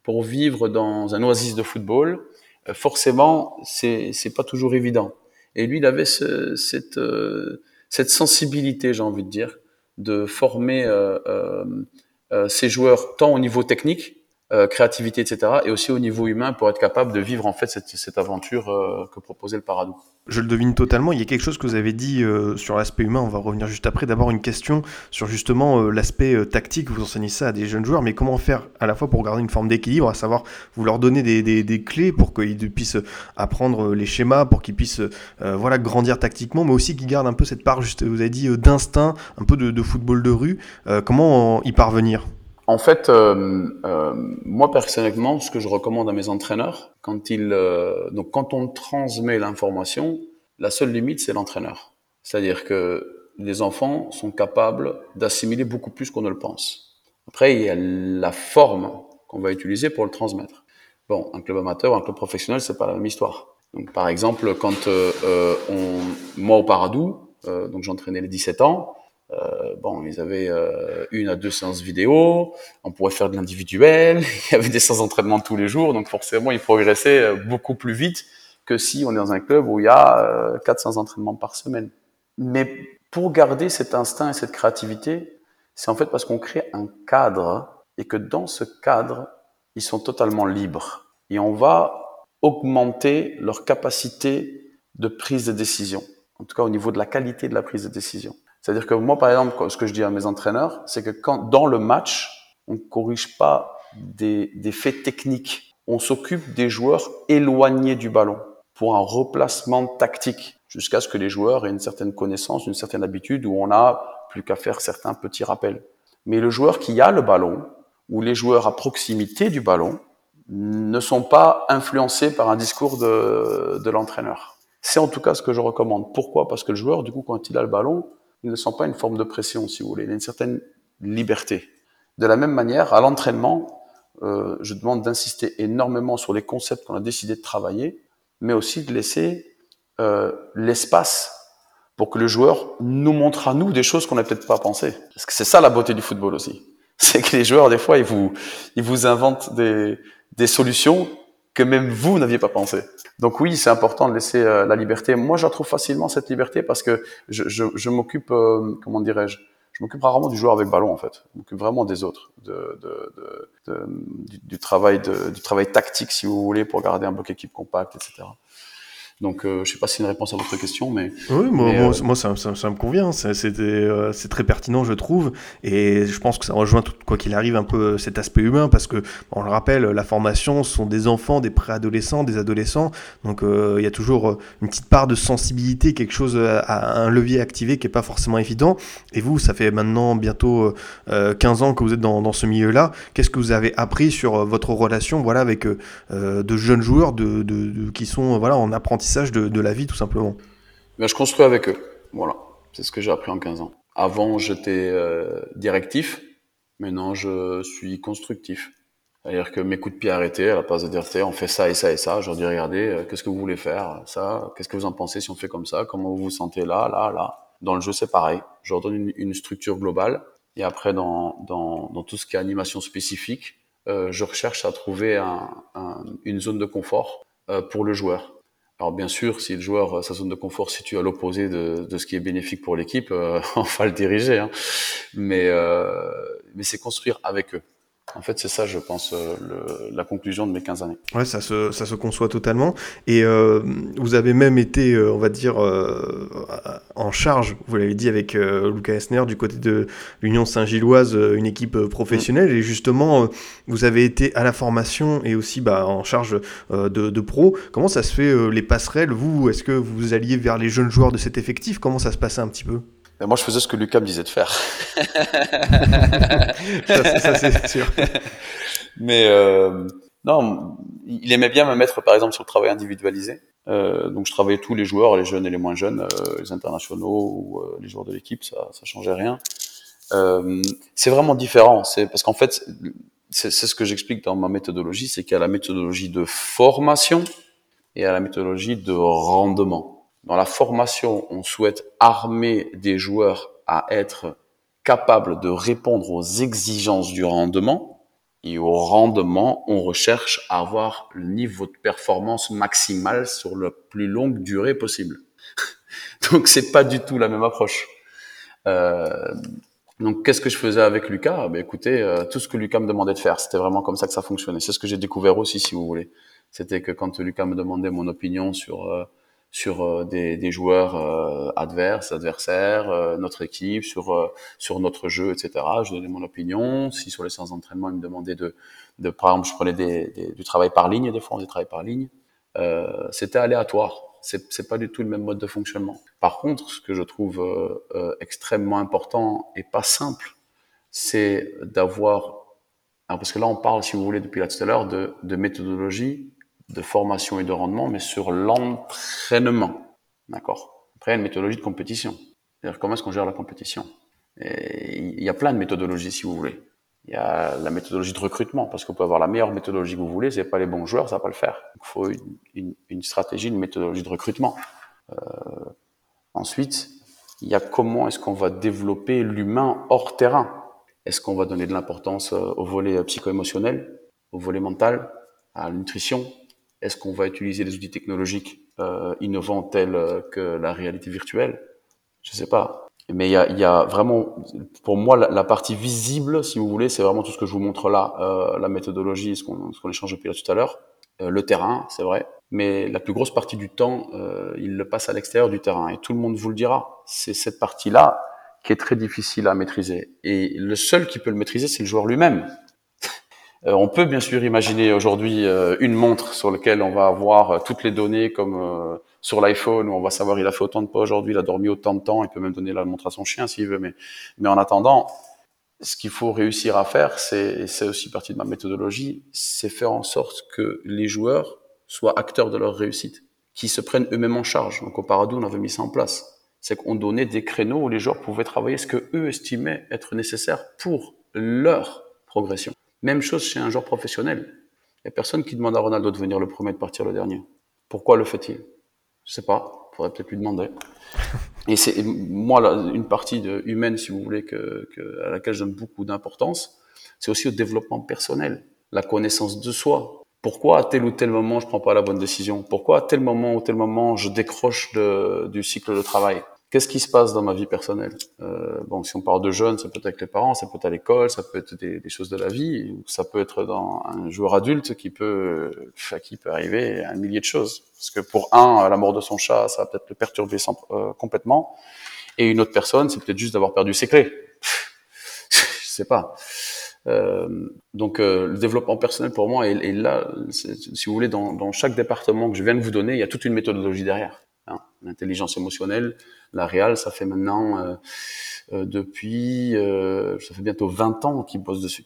[SPEAKER 2] pour vivre dans un oasis de football, euh, forcément, c'est c'est pas toujours évident. Et lui, il avait ce, cette euh, cette sensibilité, j'ai envie de dire, de former euh, euh, ses joueurs tant au niveau technique euh, créativité, etc. Et aussi au niveau humain pour être capable de vivre en fait cette, aventure euh, que proposait le Paradou.
[SPEAKER 1] Je le devine totalement. Il y a quelque chose que vous avez dit euh, sur l'aspect humain. On va revenir juste après. D'abord une question sur justement l'aspect tactique. Vous enseignez ça à des jeunes joueurs, mais comment faire à la fois pour garder une forme d'équilibre, à savoir vous leur donner des, clés pour qu'ils puissent apprendre les schémas, pour qu'ils puissent voilà grandir tactiquement, mais aussi qu'ils gardent un peu cette part, vous avez dit, d'instinct, un peu de, football de rue. comment y parvenir?
[SPEAKER 2] En fait, euh, euh, moi personnellement, ce que je recommande à mes entraîneurs, quand ils, euh, donc quand on transmet l'information, la seule limite c'est l'entraîneur. C'est-à-dire que les enfants sont capables d'assimiler beaucoup plus qu'on ne le pense. Après, il y a la forme qu'on va utiliser pour le transmettre. Bon, un club amateur, un club professionnel, c'est pas la même histoire. Donc, par exemple, quand euh, on, moi au Paradou, euh, donc j'entraînais les 17 ans, Euh, bon, ils avaient euh, une à deux séances vidéo, on pourrait faire de l'individuel, *laughs* il y avait des séances d'entraînement tous les jours, donc forcément ils progressaient euh, beaucoup plus vite que si on est dans un club où il y a euh, 400 entraînements par semaine. Mais pour garder cet instinct et cette créativité, c'est en fait parce qu'on crée un cadre et que dans ce cadre, ils sont totalement libres. Et on va augmenter leur capacité de prise de décision, en tout cas au niveau de la qualité de la prise de décision. C'est-à-dire que moi, par exemple, ce que je dis à mes entraîneurs, c'est que quand dans le match, on ne corrige pas des, des faits techniques. On s'occupe des joueurs éloignés du ballon pour un replacement tactique jusqu'à ce que les joueurs aient une certaine connaissance, une certaine habitude où on n'a plus qu'à faire certains petits rappels. Mais le joueur qui a le ballon ou les joueurs à proximité du ballon ne sont pas influencés par un discours de, de l'entraîneur. C'est en tout cas ce que je recommande. Pourquoi? Parce que le joueur, du coup, quand il a le ballon, il ne sent pas une forme de pression, si vous voulez. Il a une certaine liberté. De la même manière, à l'entraînement, euh, je demande d'insister énormément sur les concepts qu'on a décidé de travailler, mais aussi de laisser euh, l'espace pour que le joueur nous montre à nous des choses qu'on n'a peut-être pas pensé. Parce que c'est ça la beauté du football aussi. *laughs* C'est que les joueurs, des fois, ils vous, ils vous inventent des, des solutions que même vous n'aviez pas pensé. Donc oui, c'est important de laisser euh, la liberté. Moi, je la trouve facilement cette liberté parce que je, je, je m'occupe, euh, comment dirais-je, je m'occupe rarement du joueur avec ballon en fait. Je m'occupe vraiment des autres, de, de, de, du, du, travail du travail tactique si vous voulez pour garder un bloc équipe compact, etc. Donc, euh, je sais pas si c'est une réponse à votre question, mais
[SPEAKER 1] oui, moi,
[SPEAKER 2] mais, euh,
[SPEAKER 1] moi ça, ça, ça me convient. C'est euh, c'est très pertinent, je trouve, et je pense que ça rejoint tout, quoi qu'il arrive un peu cet aspect humain, parce que on le rappelle, la formation ce sont des enfants, des préadolescents, des adolescents, donc il y a toujours une petite part de sensibilité, quelque chose à, à un levier activé qui est pas forcément évident. Et vous, ça fait maintenant bientôt euh, 15 ans que vous êtes dans, dans ce milieu-là. Qu'est-ce que vous avez appris sur votre relation, voilà, avec de jeunes joueurs, de, de, de qui sont voilà en apprentissage de, la vie tout simplement
[SPEAKER 2] ben, Je construis avec eux. Voilà, c'est ce que j'ai appris en 15 ans. Avant, j'étais euh, directif. Maintenant, je suis constructif. C'est-à-dire que mes coups de pied arrêtés, à la place de dire, on fait ça et ça et ça, je leur dis, regardez, euh, qu'est-ce que vous voulez faire Ça, qu'est-ce que vous en pensez si on fait comme ça Comment vous vous sentez là, là, là Dans le jeu, c'est pareil. Je leur donne une, structure globale. Et après, dans, dans, dans tout ce qui est animation spécifique, euh, je recherche à trouver un, un, une zone de confort euh, pour le joueur. Alors bien sûr, si le joueur, sa zone de confort se situe à l'opposé de, de, ce qui est bénéfique pour l'équipe, euh, *laughs* on va le diriger. Hein. Mais, euh, mais c'est construire avec eux. En fait, c'est ça, je pense, euh, le, la conclusion de mes 15 années.
[SPEAKER 1] Ouais, ça se, ça se conçoit totalement. Et euh, vous avez même été, euh, on va dire, en charge, vous l'avez dit, avec Lucas Esner du côté de l'Union Saint-Gilloise, une équipe professionnelle. Mmh. Et justement, vous avez été à la formation et aussi bah, en charge de, de pro. Comment ça se fait, les passerelles? Vous, est-ce que vous alliez vers les jeunes joueurs de cet effectif? Comment ça se passait un petit peu?
[SPEAKER 2] Mais moi, je faisais ce que Lucas me disait de faire. *laughs*
[SPEAKER 1] ça, c'est sûr. *laughs*
[SPEAKER 2] Mais euh, non, il aimait bien me mettre, par exemple, sur le travail individualisé. Euh, donc, je travaillais tous les joueurs, les jeunes et les moins jeunes, euh, les internationaux ou euh, les joueurs de l'équipe, ça, ça changeait rien. Euh, c'est vraiment différent. C'est parce qu'en fait, c'est ce que j'explique dans ma méthodologie, c'est qu'il y a la méthodologie de formation et a la méthodologie de rendement. Dans la formation, on souhaite armer des joueurs à être capables de répondre aux exigences du rendement. Et au rendement, on recherche à avoir le niveau de performance maximal sur la plus longue durée possible. *laughs* Donc c'est pas du tout la même approche. Euh, donc qu'est-ce que je faisais avec Lucas? Ben écoutez, euh, tout ce que Lucas me demandait de faire, c'était vraiment comme ça que ça fonctionnait. C'est ce que j'ai découvert aussi, si vous voulez. C'était que quand Lucas me demandait mon opinion sur euh, sur euh, des, des, joueurs euh, adverses, adversaires, euh, notre équipe, sur sur notre jeu, etc. Je donnais mon opinion. Si sur les séances d'entraînement, il me demandait de, de par exemple, je prenais des, des, du travail par ligne, des fois on faisait travail par ligne. C'était aléatoire. C'est c'est pas du tout le même mode de fonctionnement. Par contre, ce que je trouve extrêmement important et pas simple, c'est d'avoir parce que là, on parle, si vous voulez, depuis là tout à l'heure, de, de méthodologie de formation et de rendement, mais sur l'entraînement. D'accord? Après, il y a une méthodologie de compétition. C'est-à-dire comment est-ce qu'on gère la compétition? Il y a plein de méthodologies, si vous voulez. Il y a la méthodologie de recrutement, parce qu'on peut avoir la meilleure méthodologie que vous voulez, c'est pas les bons joueurs, ça va pas le faire. Il faut une, une, une stratégie, une méthodologie de recrutement. Euh, ensuite, il y a comment est-ce qu'on va développer l'humain hors terrain. Est-ce qu'on va donner de l'importance euh, au volet euh, psycho-émotionnel, au volet mental, à la nutrition? Est-ce qu'on va utiliser des outils technologiques euh, innovants tels euh, que la réalité virtuelle? Je sais pas. Mais il y a, y a vraiment, pour moi, la, partie visible, si vous voulez, c'est vraiment tout ce que je vous montre là, euh, la méthodologie, ce qu'on qu échange depuis là tout à l'heure, euh, le terrain, c'est vrai, mais la plus grosse partie du temps, euh, il le passe à l'extérieur du terrain, et tout le monde vous le dira. C'est cette partie-là qui est très difficile à maîtriser. Et le seul qui peut le maîtriser, c'est le joueur lui-même. Euh, on peut bien sûr imaginer aujourd'hui euh, une montre sur laquelle on va avoir euh, toutes les données comme sur l'iPhone où on va savoir il a fait autant de pas aujourd'hui, il a dormi autant de temps, il peut même donner la montre à son chien s'il veut. Mais, mais en attendant, ce qu'il faut réussir à faire, c'est, c'est aussi partie de ma méthodologie, c'est faire en sorte que les joueurs soient acteurs de leur réussite, qu'ils se prennent eux-mêmes en charge. Donc au Paradou, on avait mis ça en place. C'est qu'on donnait des créneaux où les joueurs pouvaient travailler ce que eux estimaient être nécessaire pour leur progression. Même chose chez un joueur professionnel. Il n'y a personne qui demande à Ronaldo de venir le premier et de partir le dernier. Pourquoi le fait-il? Je sais pas. Faudrait peut-être lui demander. *laughs* Et c'est moi là, une partie de, humaine, si vous voulez, que, que, à laquelle je donne beaucoup d'importance. C'est aussi au développement personnel, la connaissance de soi. Pourquoi à tel ou tel moment je prends pas la bonne décision? Pourquoi à tel moment ou tel moment je décroche de, du cycle de travail? Qu'est-ce qui se passe dans ma vie personnelle? Euh, Bon, si on parle de jeunes, ça peut être avec les parents, ça peut être à l'école, ça peut être des, des, choses de la vie, ça peut être dans un joueur adulte qui peut, à qui peut arriver un millier de choses. Parce que pour un, la mort de son chat, ça va peut-être le perturber sans, euh, complètement, et une autre personne, c'est peut-être juste d'avoir perdu ses clés. *laughs* Je sais pas. Euh, donc euh, le développement personnel pour moi est, est là, si vous voulez, dans, dans chaque département que je viens de vous donner, il y a toute une méthodologie derrière. Hein, L'intelligence émotionnelle, la Real, ça fait maintenant euh, euh, depuis, euh, ça fait bientôt 20 ans qu'il bosse dessus.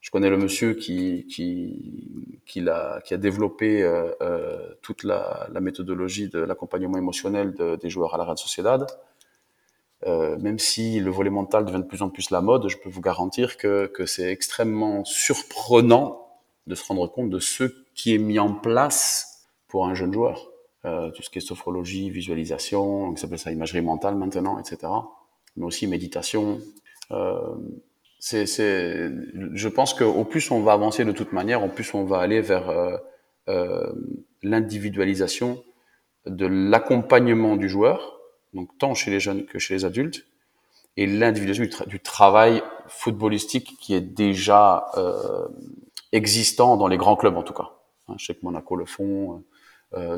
[SPEAKER 2] Je connais le monsieur qui qui qui a qui a développé euh, euh, toute la, la, méthodologie de l'accompagnement émotionnel de, des joueurs à la Real Sociedad. même si le volet mental devient de plus en plus la mode, je peux vous garantir que que c'est extrêmement surprenant de se rendre compte de ce qui est mis en place pour un jeune joueur euh, tout ce qui est sophrologie, visualisation, on s'appelle ça imagerie mentale maintenant, etc. Mais aussi méditation. Euh, c'est, c'est, je pense qu'au plus on va avancer de toute manière, au plus on va aller vers euh, euh, l'individualisation de l'accompagnement du joueur, donc tant chez les jeunes que chez les adultes, et l'individualisation du, du, travail footballistique qui est déjà euh, existant dans les grands clubs en tout cas. Hein, je sais que Monaco le font, euh,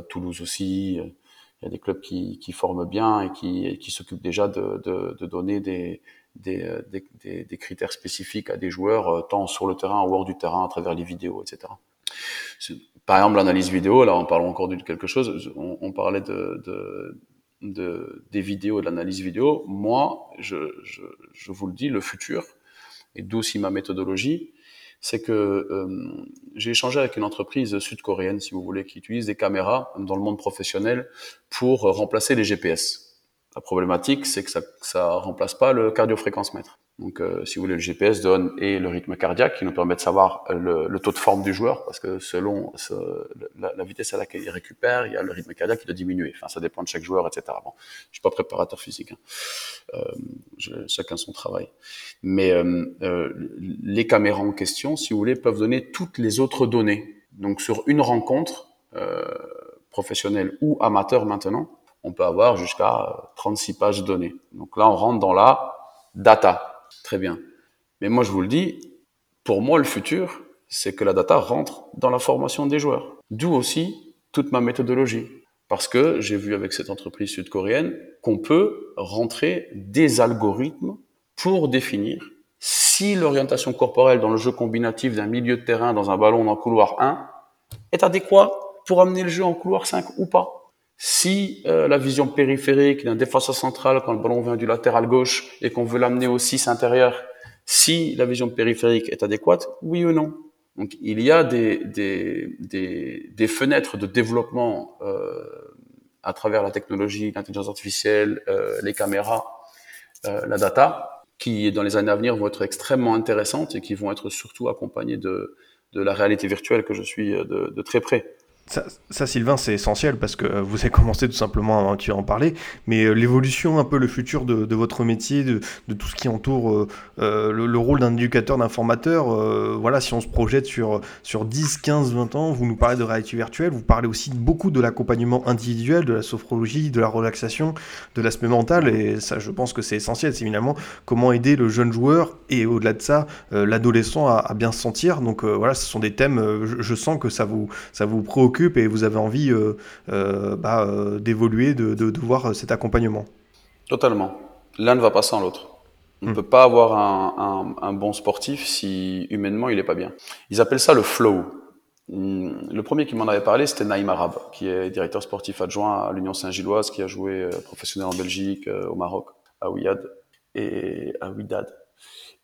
[SPEAKER 2] Toulouse aussi. Il y a des clubs qui, qui forment bien et qui, qui s'occupent déjà de, de, de donner des, des, des, des, critères spécifiques à des joueurs, euh, tant sur le terrain ou hors du terrain, à travers les vidéos, etc. Par exemple, l'analyse vidéo, là, on parle encore de quelque chose. On, on parlait de, de, de, des vidéos de l'analyse vidéo. Moi, je, je, je vous le dis, le futur, et d'où aussi ma méthodologie, c'est que euh, j'ai échangé avec une entreprise sud-coréenne, si vous voulez, qui utilise des caméras dans le monde professionnel pour remplacer les GPS. La problématique, c'est que ça ça remplace pas le cardiofréquence-mètre. Donc, euh, si vous voulez, le GPS donne et le rythme cardiaque qui nous permet de savoir le, le taux de forme du joueur, parce que selon ce, la, la, vitesse à laquelle il récupère, il y a le rythme cardiaque qui doit diminuer. Enfin, ça dépend de chaque joueur, etc. Bon, je suis pas préparateur physique. Hein. Euh, je, chacun son travail. Mais euh, euh, les caméras en question, si vous voulez, peuvent donner toutes les autres données. Donc, sur une rencontre euh, professionnelle ou amateur maintenant, on peut avoir jusqu'à 36 pages de données. Donc là, on rentre dans la data. Très bien. Mais moi, je vous le dis, pour moi, le futur, c'est que la data rentre dans la formation des joueurs. D'où aussi toute ma méthodologie. Parce que j'ai vu avec cette entreprise sud-coréenne qu'on peut rentrer des algorithmes pour définir si l'orientation corporelle dans le jeu combinatif d'un milieu de terrain dans un ballon dans couloir 1 est adéquat pour amener le jeu en couloir 5 ou pas. Si euh, la vision périphérique d'un défenseur central quand le ballon vient du latéral gauche et qu'on veut l'amener au 6 intérieur, si la vision périphérique est adéquate, oui ou non Donc il y a des, des, des, des fenêtres de développement euh, à travers la technologie, l'intelligence artificielle, euh, les caméras, euh, la data, qui dans les années à venir vont être extrêmement intéressantes et qui vont être surtout accompagnées de, de la réalité virtuelle que je suis de, de très près.
[SPEAKER 1] Ça, Sylvain, c'est essentiel parce que vous avez *laughs* commencé tout simplement à en parler, mais euh, l'évolution, un peu le futur de, votre métier, de, tout ce qui entoure euh, euh le, le, rôle d'un éducateur, d'un formateur, euh, voilà, si on se projette sur, sur 10, 15, 20 ans, vous nous parlez de réalité virtuelle, vous parlez aussi beaucoup de l'accompagnement individuel, de la sophrologie, de la relaxation, de l'aspect mental, et ça, je pense que c'est essentiel, c'est évidemment comment aider le jeune joueur et au-delà de ça, euh, l'adolescent à, à, bien se sentir. Donc voilà, ce sont des thèmes, je, je sens que ça vous, ça vous préoccupe et vous avez envie euh, euh, bah, euh, d'évoluer, de, de, de, voir cet accompagnement.
[SPEAKER 2] Totalement. L'un ne va pas sans l'autre. On ne mmh. peut pas avoir un, un, un, bon sportif si humainement il n'est pas bien. Ils appellent ça le flow. Hmm, le premier qui m'en avait parlé, c'était Naïm Arab, qui est directeur sportif adjoint à l'Union Saint-Gilloise, qui a joué professionnel en Belgique, au Maroc, à Ouiad et à Ouidad.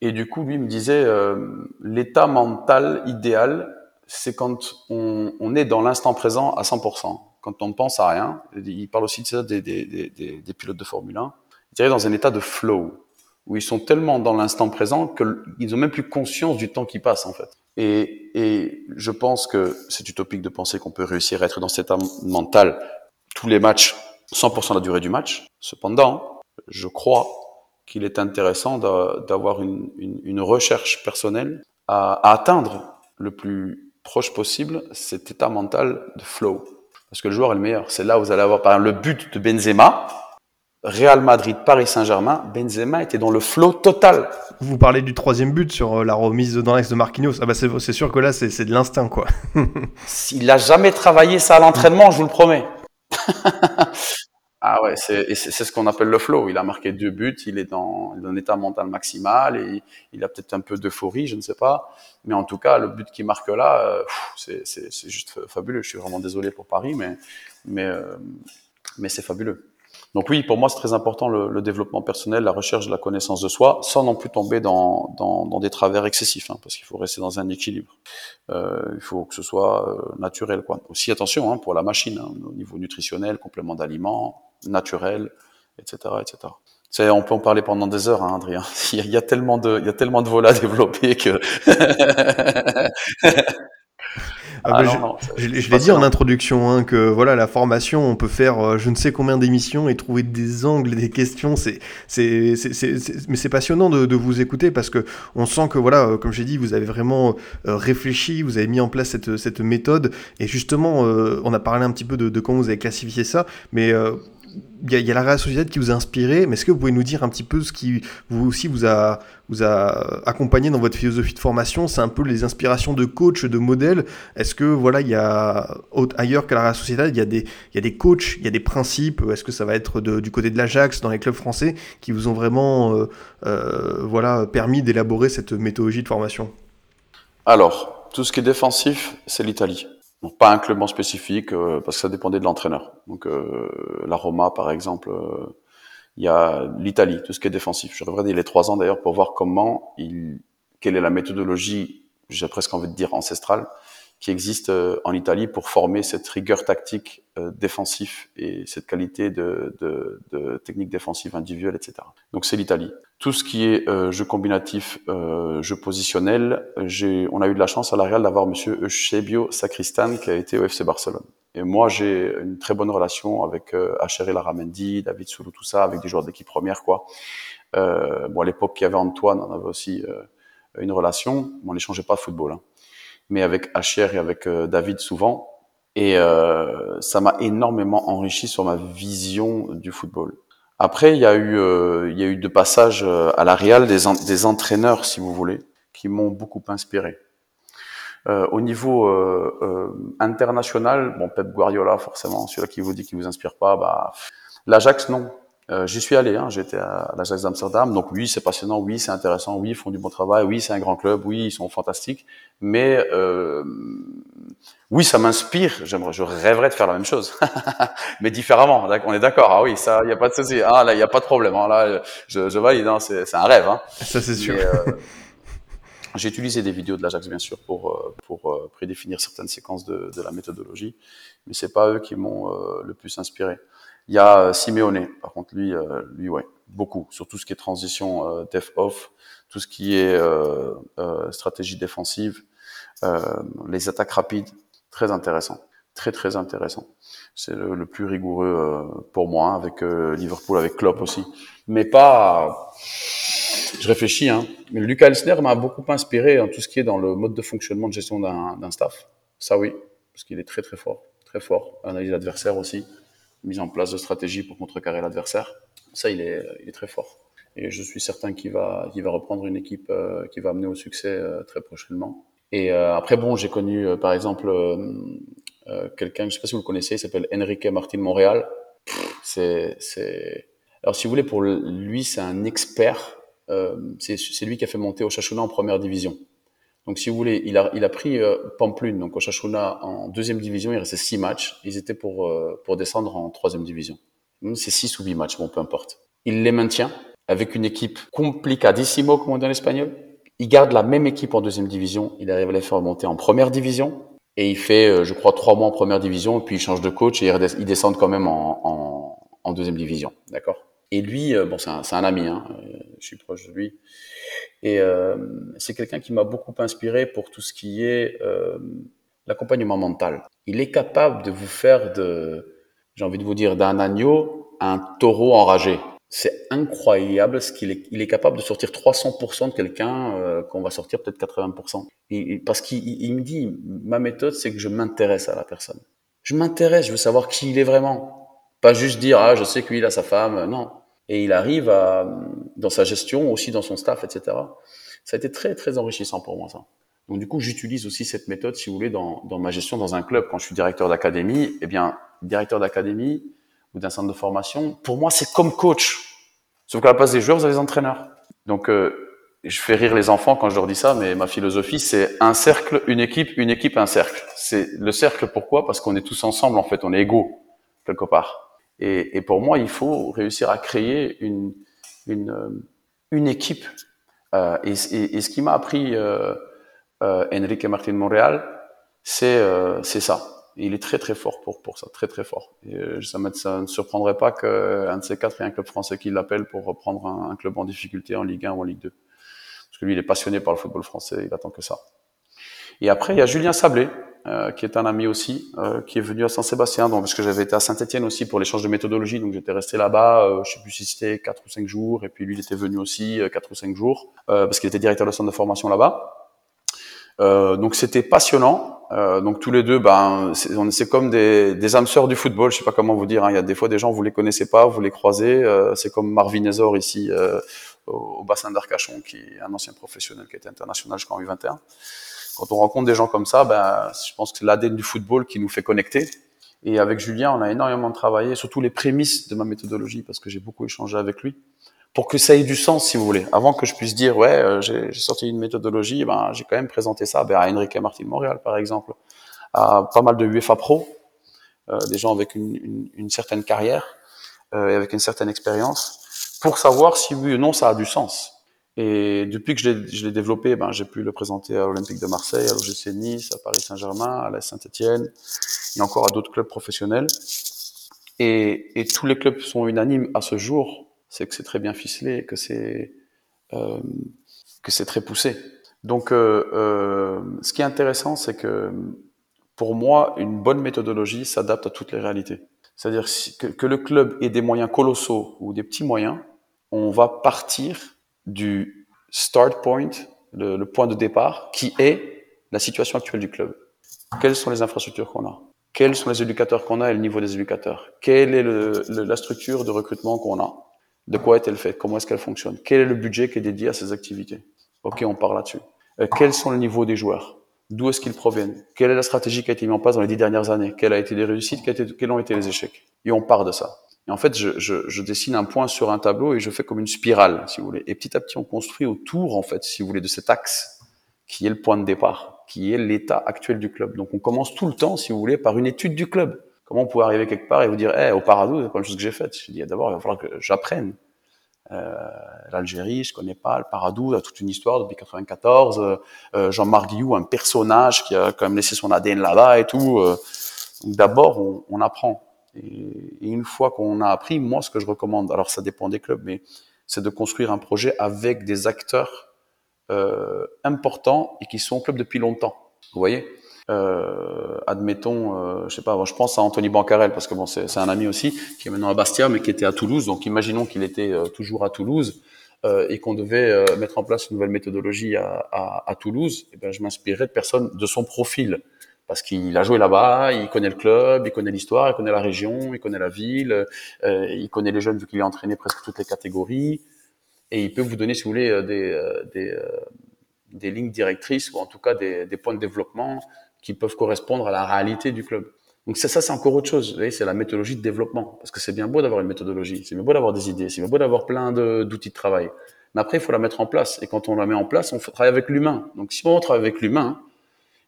[SPEAKER 2] Et du coup, lui me disait, euh, l'état mental idéal, c'est quand on, est dans l'instant présent à 100%, quand on ne pense à rien. Il parle aussi de ça des, pilotes de Formule 1. Il dirait dans un état de flow, où ils sont tellement dans l'instant présent qu'ils ont même plus conscience du temps qui passe en fait. Et, je pense que c'est utopique de penser qu'on peut réussir à être dans cet état mental tous les matchs, 100% de la durée du match. Cependant, je crois qu'il est intéressant d'avoir une, recherche personnelle à atteindre le plus proche possible cet état mental de flow. Parce que le joueur est le meilleur. C'est là où vous allez avoir, par exemple, le but de Benzema. Real Madrid, Paris Saint-Germain, Benzema était dans le flow total.
[SPEAKER 1] Vous parlez du troisième but sur euh, la remise dans l'axe de Marquinhos. Ah bah c'est sûr que là, c'est de l'instinct, quoi. *laughs*
[SPEAKER 2] S'il n'a jamais travaillé ça à l'entraînement, je vous le promets. *laughs* Ah ouais, c'est ce qu'on appelle le flow. Il a marqué deux buts, il est dans, dans un état mental maximal et il a peut-être un peu d'euphorie, je ne sais pas. Mais en tout cas, le but qu'il marque là, euh, c'est juste fabuleux. Je suis vraiment désolé pour Paris, mais, mais, euh, mais c'est fabuleux. Donc oui, pour moi, c'est très important le, le, développement personnel, la recherche de la connaissance de soi, sans non plus tomber dans, dans, dans des travers excessifs, hein, parce qu'il faut rester dans un équilibre. Euh, il faut que ce soit euh, naturel. Quoi. Aussi attention hein, pour la machine, hein, au niveau nutritionnel, complément d'aliments, naturel, etc., etc. C'est, on peut en parler pendant des heures, hein, Adrien. *laughs* Il y, a, tellement de, il y a tellement de volets à développer que. *laughs*
[SPEAKER 1] Ah ah non, je, je, je l'ai dit en introduction hein, que voilà la formation, on peut faire euh, je ne sais combien d'émissions et trouver des angles, des questions. C'est c'est mais c'est passionnant de, de, vous écouter parce que on sent que voilà, euh, comme j'ai dit, vous avez vraiment euh, réfléchi, vous avez mis en place cette cette méthode et justement, euh, on a parlé un petit peu de, de comment vous avez classifié ça, mais il y, y, a la Real Sociedad qui vous a inspiré, mais est-ce que vous pouvez nous dire un petit peu ce qui vous aussi vous a, vous a accompagné dans votre philosophie de formation? C'est un peu les inspirations de coach, de modèles. Est-ce que voilà, il y a ailleurs qu'à la Real Sociedad, il y a des, y a des coachs, il y a des principes? Est-ce que ça va être de, du côté de l'Ajax, dans les clubs français, qui vous ont vraiment euh, euh, voilà permis d'élaborer cette méthodologie de formation?
[SPEAKER 2] Alors, tout ce qui est défensif, c'est l'Italie. Donc pas un club en spécifique, euh, parce que ça dépendait de l'entraîneur. Donc euh, la Roma, par exemple, euh, il y a l'Italie, tout ce qui est défensif. Je rêverais les trois ans d'ailleurs pour voir comment il, quelle est la méthodologie, j'ai presque envie de dire ancestrale, qui existe euh, en Italie pour former cette rigueur tactique euh, défensif et cette qualité de, de, de technique défensive individuelle, etc. Donc c'est l'Italie. Tout ce qui est euh, jeu combinatif, euh, jeu positionnel, on a eu de la chance à la Real d'avoir Monsieur Eusebio Sacristan qui a été au FC Barcelone. Et moi, j'ai une très bonne relation avec euh, Laramendi, David Soulou, tout ça, avec des joueurs d'équipe première, quoi. Euh, bon, à l'époque, il y avait Antoine, on avait aussi euh, une relation. Bon, on n'échangeait pas de football. Hein mais avec Achier et avec euh, David souvent. Et euh, ça m'a énormément enrichi sur ma vision du football. Après, il y a eu, euh, il y a eu de passages euh, à la Real des, des entraîneurs, si vous voulez, qui m'ont beaucoup inspiré. Euh, au niveau international, bon, Pep Guardiola, forcément, celui-là qui vous dit qu'il vous inspire pas, bah, l'Ajax, non. Euh, J'y suis allé, hein, j'étais à l'Ajax d'Amsterdam, donc oui, c'est passionnant, oui, c'est intéressant, oui, ils font du bon travail, oui, c'est un grand club, oui, ils sont fantastiques, mais euh, oui, ça m'inspire, j'aimerais, je rêverais de faire la même chose, *laughs* mais différemment, on est d'accord, ah oui, ça, il n'y a pas de souci, ah là, il n'y a pas de problème, hein, là, je, je valide, hein, c'est un rêve. Hein.
[SPEAKER 1] Ça, c'est sûr.
[SPEAKER 2] euh, *laughs* j'ai utilisé des vidéos de l'Ajax, bien sûr, pour, euh, pour euh, prédéfinir certaines séquences de, de la méthodologie, mais c'est pas eux qui m'ont euh, le plus inspiré. Il y a euh, Simeone, par contre, lui, euh, lui, ouais, beaucoup, sur tout ce qui est transition euh, def-off, tout ce qui est stratégie défensive, les attaques rapides, très intéressant. très très intéressant. C'est le, plus rigoureux euh, pour moi, avec euh, Liverpool, avec Klopp aussi. Mais pas... Je réfléchis, hein. Mais Lucas Elsner m'a beaucoup inspiré en tout ce qui est dans le mode de fonctionnement de gestion d'un staff. Ça oui, parce qu'il est très très fort, très fort. Analyse l'adversaire aussi, mise en place de stratégie pour contrecarrer l'adversaire. Ça, il est, il est très fort. Et je suis certain qu'il va, va reprendre une équipe euh, qui va amener au succès euh, très prochainement. Et euh, après, bon, j'ai connu par exemple quelqu'un, je ne sais pas si vous le connaissez, il s'appelle Enrique Martin Montréal. C'est. Alors, si vous voulez, pour lui, c'est un expert. c'est lui qui a fait monter Oshachuna en première division. Donc, si vous voulez, il a, il a pris euh, Pamplune, donc Oshachuna, en deuxième division. Il restait six matchs. Ils étaient pour, euh, pour descendre en troisième division. C'est six ou huit matchs, bon, peu importe. Il les maintient avec une équipe complicadissimo, comme on dit en espagnol. Il garde la même équipe en deuxième division. Il arrive à les faire monter en première division. Et il fait, euh, je crois, trois mois en première division. Puis il change de coach et ils descendent quand même en, en, en deuxième division. D'accord? Et lui, bon, c'est un, ami. Hein, je suis proche de lui. Et euh, c'est quelqu'un qui m'a beaucoup inspiré pour tout ce qui est euh, l'accompagnement mental. Il est capable de vous faire de, j'ai envie de vous dire, d'un agneau un taureau enragé. C'est incroyable ce qu'il est. Il est capable de sortir 300% de quelqu'un euh, qu'on va sortir peut-être 80%. Et, parce qu'il me dit, ma méthode, c'est que je m'intéresse à la personne. Je m'intéresse, je veux savoir qui il est vraiment. Pas juste dire, ah, je sais qu'il a sa femme. Non, et il arrive à, dans sa gestion, aussi dans son staff, etc. Ça a été très, très enrichissant pour moi, ça. Donc, du coup, j'utilise aussi cette méthode, si vous voulez, dans, dans ma gestion dans un club. Quand je suis directeur d'académie, eh bien, directeur d'académie ou d'un centre de formation, pour moi, c'est comme coach. Sauf qu'à la place des joueurs, vous avez des entraîneurs. Donc, euh, je fais rire les enfants quand je leur dis ça, mais ma philosophie, c'est un cercle, une équipe, une équipe, un cercle. C'est le cercle, pourquoi? Parce qu'on est tous ensemble, en fait, on est égaux, quelque part. Et, et, pour moi, il faut réussir à créer une, une, euh, une équipe. Euh, et, et, et, ce qui m'a appris euh, euh, Enrique Martin de Montréal, c'est euh, ça. il est très très fort pour, pour ça, très très fort. Et euh, ça, ça ne surprendrait pas qu'un de ces quatre ait un club français qui l'appelle pour reprendre un, un, club en difficulté en Ligue 1 ou en Ligue 2. Parce que lui, il est passionné par le football français, il attend que ça. Et après, il y a Julien Sablé, euh, qui est un ami aussi, euh, qui est venu à Saint-Sébastien, donc parce que j'avais été à Saint-Étienne aussi pour l'échange de méthodologie, donc j'étais resté là-bas, euh, je sais plus si c'était quatre ou cinq jours, et puis lui il était venu aussi euh, quatre ou cinq jours parce qu'il était directeur de centre de formation là-bas. donc c'était passionnant. donc tous les deux, ben c'est comme des, des âmes sœurs du football. Je sais pas comment vous dire. Hein. Il y a des fois des gens vous les connaissez pas, vous les croisez. c'est comme Marvin Ezor ici au, au, bassin d'Arcachon, qui est un ancien professionnel qui était international jusqu'en U21 quand on rencontre des gens comme ça, ben, je pense que c'est l'ADN du football qui nous fait connecter. Et avec Julien, on a énormément travaillé, surtout les prémices de ma méthodologie, parce que j'ai beaucoup échangé avec lui, pour que ça ait du sens, si vous voulez. Avant que je puisse dire, ouais, euh, j'ai sorti une méthodologie, ben, j'ai quand même présenté ça ben, à Enrique Martin Montréal, par exemple, à pas mal de UEFA Pro, euh, des gens avec une, une, une certaine carrière euh, et avec une certaine expérience, pour savoir si oui ou non ça a du sens. Et depuis que je l'ai développé, ben, j'ai pu le présenter à l'Olympique de Marseille, à l'OGC Nice, à Paris Saint-Germain, à la Saint-Etienne, et encore à d'autres clubs professionnels. Et, tous les clubs sont unanimes à ce jour, c'est que c'est très bien ficelé, que c'est euh, très poussé. Donc, euh, euh, ce qui est intéressant, c'est que pour moi, une bonne méthodologie s'adapte à toutes les réalités. C'est-à-dire que le club ait des moyens colossaux ou des petits moyens, on va partir du start point, le, le, point de départ, qui est la situation actuelle du club. Quelles sont les infrastructures qu'on a? Quels sont les éducateurs qu'on a et le niveau des éducateurs? Quelle est le, le, la structure de recrutement qu'on a? De quoi est-elle faite? Comment est-ce qu'elle fonctionne? Quel est le budget qui est dédié à ces activités? Ok, on part là-dessus. Euh, quels sont les niveaux des joueurs? D'où est-ce qu'ils proviennent? Quelle est la stratégie qui a été mise en place dans les dix dernières années? Quelles a été les réussites? Quels ont été les échecs? Et on part de ça. Et en fait, je, je, je, dessine un point sur un tableau et je fais comme une spirale, si vous voulez. Et petit à petit, on construit autour, en fait, si vous voulez, de cet axe qui est le point de départ, qui est l'état actuel du club. Donc, on commence tout le temps, si vous voulez, par une étude du club. Comment on peut arriver quelque part et vous dire, eh, au Paradou, c'est pas une chose que j'ai faite. Je dis, d'abord, il va falloir que j'apprenne. Euh, L'Algérie, je connais pas. Le Paradou, a toute une histoire depuis 94. Euh, Jean-Marc Guillou, un personnage qui a quand même laissé son ADN là-bas et tout. Euh. donc, d'abord, on, on apprend. Et, une fois qu'on a appris, moi, ce que je recommande, alors ça dépend des clubs, mais c'est de construire un projet avec des acteurs euh, importants et qui sont au club depuis longtemps. Vous voyez? Euh, admettons, euh, je sais pas, je pense à Anthony Bancarel parce que bon, c'est un ami aussi qui est maintenant à Bastia, mais qui était à Toulouse. Donc, imaginons qu'il était euh, toujours à Toulouse euh, et qu'on devait euh, mettre en place une nouvelle méthodologie à, à, à Toulouse. Et ben, je m'inspirais de personnes de son profil parce qu'il a joué là-bas, il connaît le club, il connaît l'histoire, il connaît la région, il connaît la ville, euh, il connaît les jeunes vu qu'il a entraîné presque toutes les catégories, et il peut vous donner, si vous voulez, des, des, des lignes directrices ou en tout cas des, des points de développement qui peuvent correspondre à la réalité du club. Donc ça, ça c'est encore autre chose. Vous voyez, c'est la méthodologie de développement. Parce que c'est bien beau d'avoir une méthodologie, c'est bien beau d'avoir des idées, c'est bien beau d'avoir plein d'outils de, travail. Mais après, il faut la mettre en place. Et quand on la met en place, on travaille avec l'humain. Donc si on travaille avec l'humain,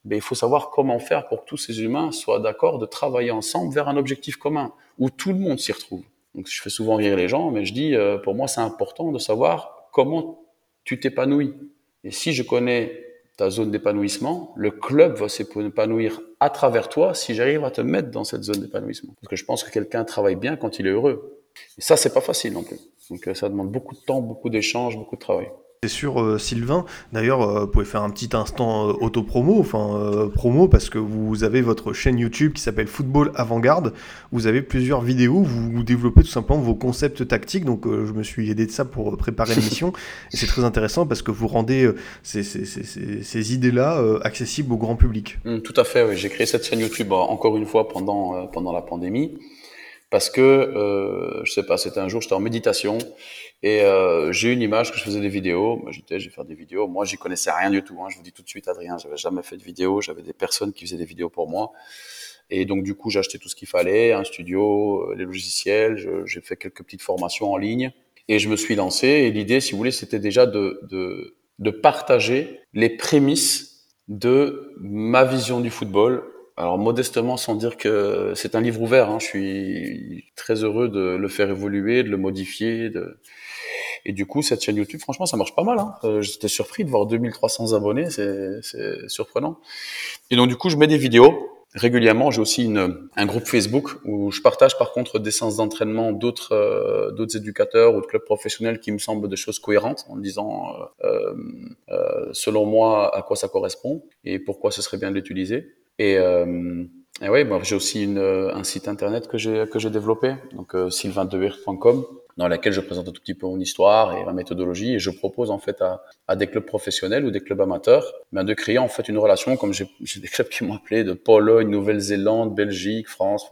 [SPEAKER 2] ben, il faut savoir comment faire pour que tous ces humains soient d'accord de travailler ensemble vers un objectif commun, où tout le monde s'y retrouve. Donc je fais souvent rire les gens, mais je dis, euh, pour moi, c'est important de savoir comment tu t'épanouis. Et si je connais ta zone d'épanouissement, le club va s'épanouir à travers toi si j'arrive à te mettre dans cette zone d'épanouissement. Parce que je pense que quelqu'un travaille bien quand il est heureux. Et ça, c'est pas facile non plus. Donc euh, ça demande beaucoup de temps, beaucoup d'échanges, beaucoup de travail.
[SPEAKER 1] C'est sûr, euh, Sylvain. D'ailleurs, euh, vous pouvez faire un petit instant euh, auto-promo, enfin euh, promo, parce que vous avez votre chaîne YouTube qui s'appelle Football Avant-Garde. Vous avez plusieurs vidéos, vous développez tout simplement vos concepts tactiques. Donc, euh, je me suis aidé de ça pour préparer *laughs* l'émission. et c'est très intéressant parce que vous rendez euh, ces, ces, ces, ces idées-là euh, accessibles au grand public.
[SPEAKER 2] Mmh, tout à fait, oui. J'ai créé cette chaîne YouTube encore une fois pendant, pendant la pandémie parce que euh, je sais pas, c'était un jour, j'étais en méditation et euh, j'ai une image que je faisais des vidéos. J'étais, je vais faire des vidéos. Moi, j'y connaissais rien du tout. Hein. Je vous dis tout de suite, Adrien, j'avais jamais fait de vidéo. J'avais des personnes qui faisaient des vidéos pour moi. Et donc, du coup, j'ai acheté tout ce qu'il fallait, un studio, euh, les logiciels. J'ai fait quelques petites formations en ligne et je me suis lancé. Et l'idée, si vous voulez, c'était déjà de, de, de partager les prémices de ma vision du football alors modestement, sans dire que c'est un livre ouvert, hein, je suis très heureux de le faire évoluer, de le modifier. De... Et du coup, cette chaîne YouTube, franchement, ça marche pas mal. Hein. Euh, J'étais surpris de voir 2300 abonnés, c'est surprenant. Et donc du coup, je mets des vidéos régulièrement. J'ai aussi une, un groupe Facebook où je partage par contre des séances d'entraînement d'autres euh, d'autres éducateurs ou de clubs professionnels qui me semblent des choses cohérentes en disant euh, euh, selon moi à quoi ça correspond et pourquoi ce serait bien de l'utiliser. Et, euh, et oui, bon, j'ai aussi une, un site internet que j'ai que j'ai développé, donc euh, sylvaindewirth.com, dans laquelle je présente un tout petit peu mon histoire et ma méthodologie, et je propose en fait à, des clubs professionnels ou des clubs amateurs, ben, de créer en fait une relation, comme j'ai *laughs* des clubs qui m'ont appelé de Pologne, Nouvelle-Zélande, Belgique, France,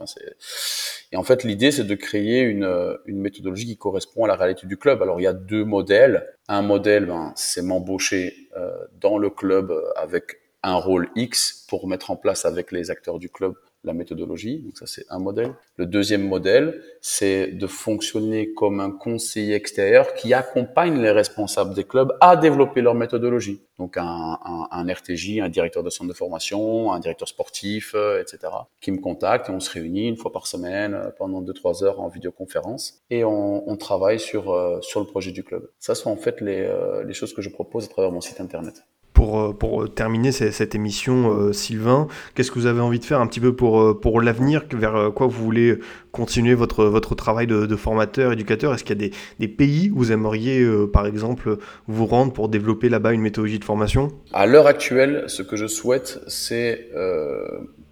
[SPEAKER 2] et en fait, l'idée, c'est de créer une, une méthodologie qui correspond à la réalité du club. Alors, il y a deux modèles. Un modèle, ben, c'est m'embaucher euh, dans le club avec un rôle X pour mettre en place avec les acteurs du club la méthodologie. Donc ça, c'est un modèle. Le deuxième modèle, c'est de fonctionner comme un conseiller extérieur qui accompagne les responsables des clubs à développer leur méthodologie. Donc un, un, un RTJ, un directeur de centre de formation, un directeur sportif, euh, etc., qui me contacte et on se réunit une fois par semaine euh, pendant deux trois heures en vidéoconférence et on, travaille sur euh, sur le projet du club. Ça sont en fait les, les choses que je propose à travers mon site internet
[SPEAKER 1] pour, euh, pour terminer cette émission, euh, Sylvain, qu'est-ce que vous avez envie de faire un petit peu pour, euh, pour l'avenir Vers quoi vous voulez continuer votre, votre travail de, de formateur, éducateur? Est-ce qu'il y a des, des, pays où vous aimeriez, par exemple, vous rendre pour développer là-bas une méthodologie de formation?
[SPEAKER 2] À l'heure actuelle, ce que je souhaite, c'est euh,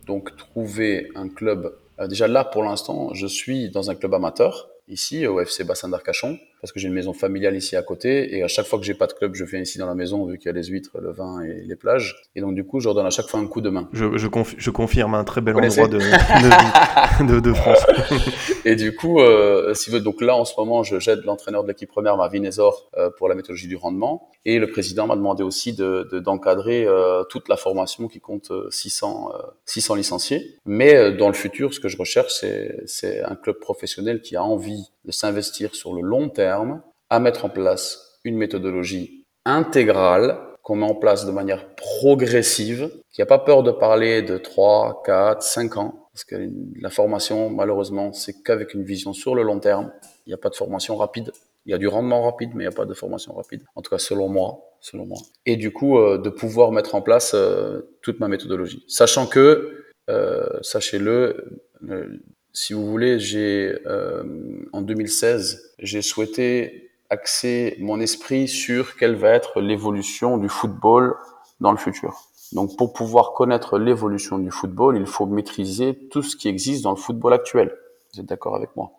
[SPEAKER 2] donc trouver un club. déjà là, pour l'instant, je suis dans un club amateur ici au FC Bassin d'Arcachon parce que j'ai une maison familiale ici à côté et à chaque fois que j'ai pas de club, je viens ici dans la maison vu qu'il y a les huîtres, le vin et les plages et donc du coup, je leur donne à chaque fois un coup de main.
[SPEAKER 1] Je, je, conf je confirme un très bel endroit de, de, de, de, France. *laughs*
[SPEAKER 2] et du coup, euh, si vous donc là en ce moment, je j'aide l'entraîneur de l'équipe première Marvin Ezor euh, pour la méthodologie du rendement et le président m'a demandé aussi de d'encadrer de, euh, toute la formation qui compte 600 600 licenciés. Mais dans le futur, ce que je recherche, c'est c'est un club professionnel qui a envie de s'investir sur le long terme à mettre en place une méthodologie intégrale qu'on met en place de manière progressive, qui n'a pas peur de parler de 3, 4, 5 ans, parce que la formation, malheureusement, c'est qu'avec une vision sur le long terme. Il n'y a pas de formation rapide. Il y a du rendement rapide, mais il n'y a pas de formation rapide. En tout cas, selon moi, selon moi. Et du coup, euh, de pouvoir mettre en place euh, toute ma méthodologie. Sachant que, euh, sachez-le, si vous voulez, j'ai euh, en 2016, j'ai souhaité axer mon esprit sur quelle va être l'évolution du football dans le futur. Donc pour pouvoir connaître l'évolution du football, il faut maîtriser tout ce qui existe dans le football actuel. Vous êtes d'accord avec moi?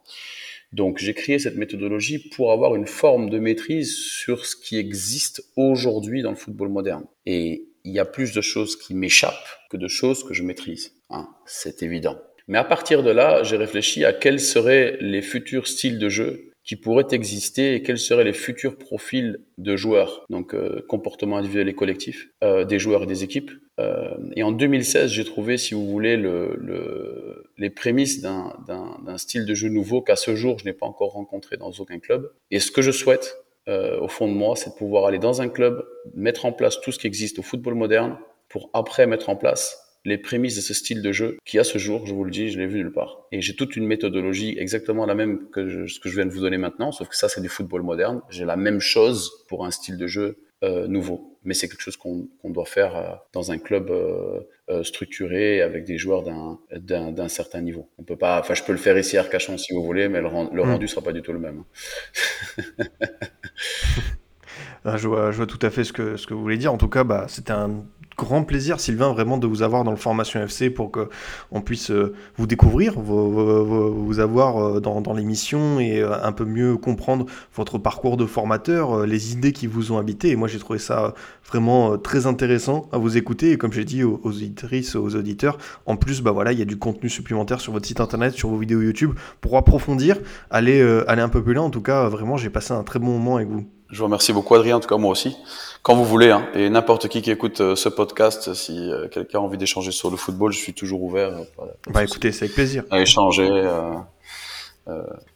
[SPEAKER 2] Donc j'ai créé cette méthodologie pour avoir une forme de maîtrise sur ce qui existe aujourd'hui dans le football moderne. Et il y a plus de choses qui m'échappent que de choses que je maîtrise. Hein, c'est évident. Mais à partir de là, j'ai réfléchi à quels seraient les futurs styles de jeu qui pourraient exister et quels seraient les futurs profils de joueurs, donc euh, comportement individuel et collectif, euh, des joueurs et des équipes. Euh, et en 2016, j'ai trouvé, si vous voulez, le, le, les prémices d'un style de jeu nouveau qu'à ce jour, je n'ai pas encore rencontré dans aucun club. Et ce que je souhaite, euh, au fond de moi, c'est de pouvoir aller dans un club, mettre en place tout ce qui existe au football moderne, pour après mettre en place les prémices de ce style de jeu qui, à ce jour, je vous le dis, je l'ai vu nulle part. Et j'ai toute une méthodologie exactement la même que ce que je viens de vous donner maintenant, sauf que ça, c'est du football moderne. J'ai la même chose pour un style de jeu euh, nouveau. Mais c'est quelque chose qu'on doit faire euh, dans un club euh, structuré avec des joueurs d'un certain niveau. On peut pas, enfin, je peux le faire ici à Arcachon si vous voulez, mais le, le hmm. rendu sera pas du tout le même. *laughs* *laughs*
[SPEAKER 1] Ah, je, vois, je vois tout à fait ce que, ce que vous voulez dire. En tout cas, bah, c'était un grand plaisir, Sylvain, vraiment de vous avoir dans le Formation FC pour qu'on puisse euh, vous découvrir, vous, avoir euh, dans, l'émission et euh, un peu mieux comprendre votre parcours de formateur, les idées qui vous ont habité. Et moi, j'ai trouvé ça vraiment très intéressant à vous écouter. Et comme j'ai dit aux, auditrices, aux auditeurs, en plus, bah voilà, il y a du contenu supplémentaire sur votre site internet, sur vos vidéos YouTube pour approfondir, aller, aller un peu plus loin. En tout cas, vraiment, j'ai passé un très bon moment avec vous.
[SPEAKER 2] Je vous remercie beaucoup, Adrien, en tout cas moi aussi. Quand vous voulez, hein, et n'importe qui qui écoute euh, ce podcast, si euh, quelqu'un a envie d'échanger sur le football, je suis toujours ouvert. Euh,
[SPEAKER 1] bah écoutez, c'est avec plaisir.
[SPEAKER 2] À échanger.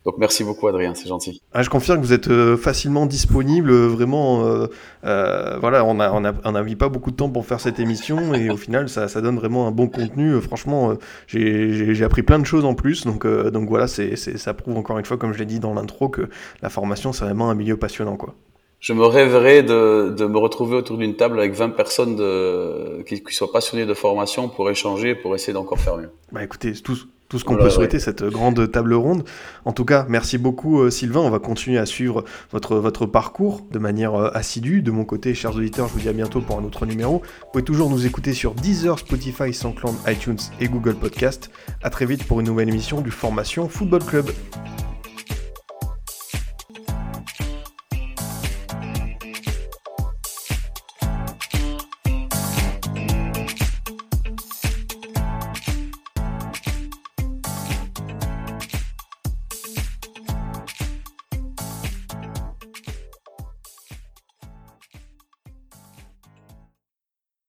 [SPEAKER 2] Donc merci beaucoup, Adrien, c'est gentil.
[SPEAKER 1] Ah, je confirme que vous êtes facilement disponible, vraiment. voilà, on a on a on a mis pas beaucoup de temps pour faire cette émission *laughs* et au final, ça, ça donne vraiment un bon contenu. franchement, j'ai appris plein de choses en plus, donc donc voilà, c'est ça prouve encore une fois, comme je l'ai dit dans l'intro, que la formation c'est vraiment un milieu passionnant, quoi
[SPEAKER 2] je me rêverais de, de me retrouver autour d'une table avec 20 personnes de, qui, qui, soient passionnées de formation pour échanger, pour essayer d'encore faire mieux.
[SPEAKER 1] Bah écoutez, tout, tout ce qu'on peut souhaiter, cette grande table ronde. En tout cas, merci beaucoup euh, Sylvain. On va continuer à suivre votre, votre parcours de manière euh, assidue. De mon côté, chers auditeurs, je vous dis à bientôt pour un autre numéro. Vous pouvez toujours nous écouter sur Deezer, Spotify, SoundCloud, iTunes et Google Podcast. À très vite pour une nouvelle émission du Formation Football Club.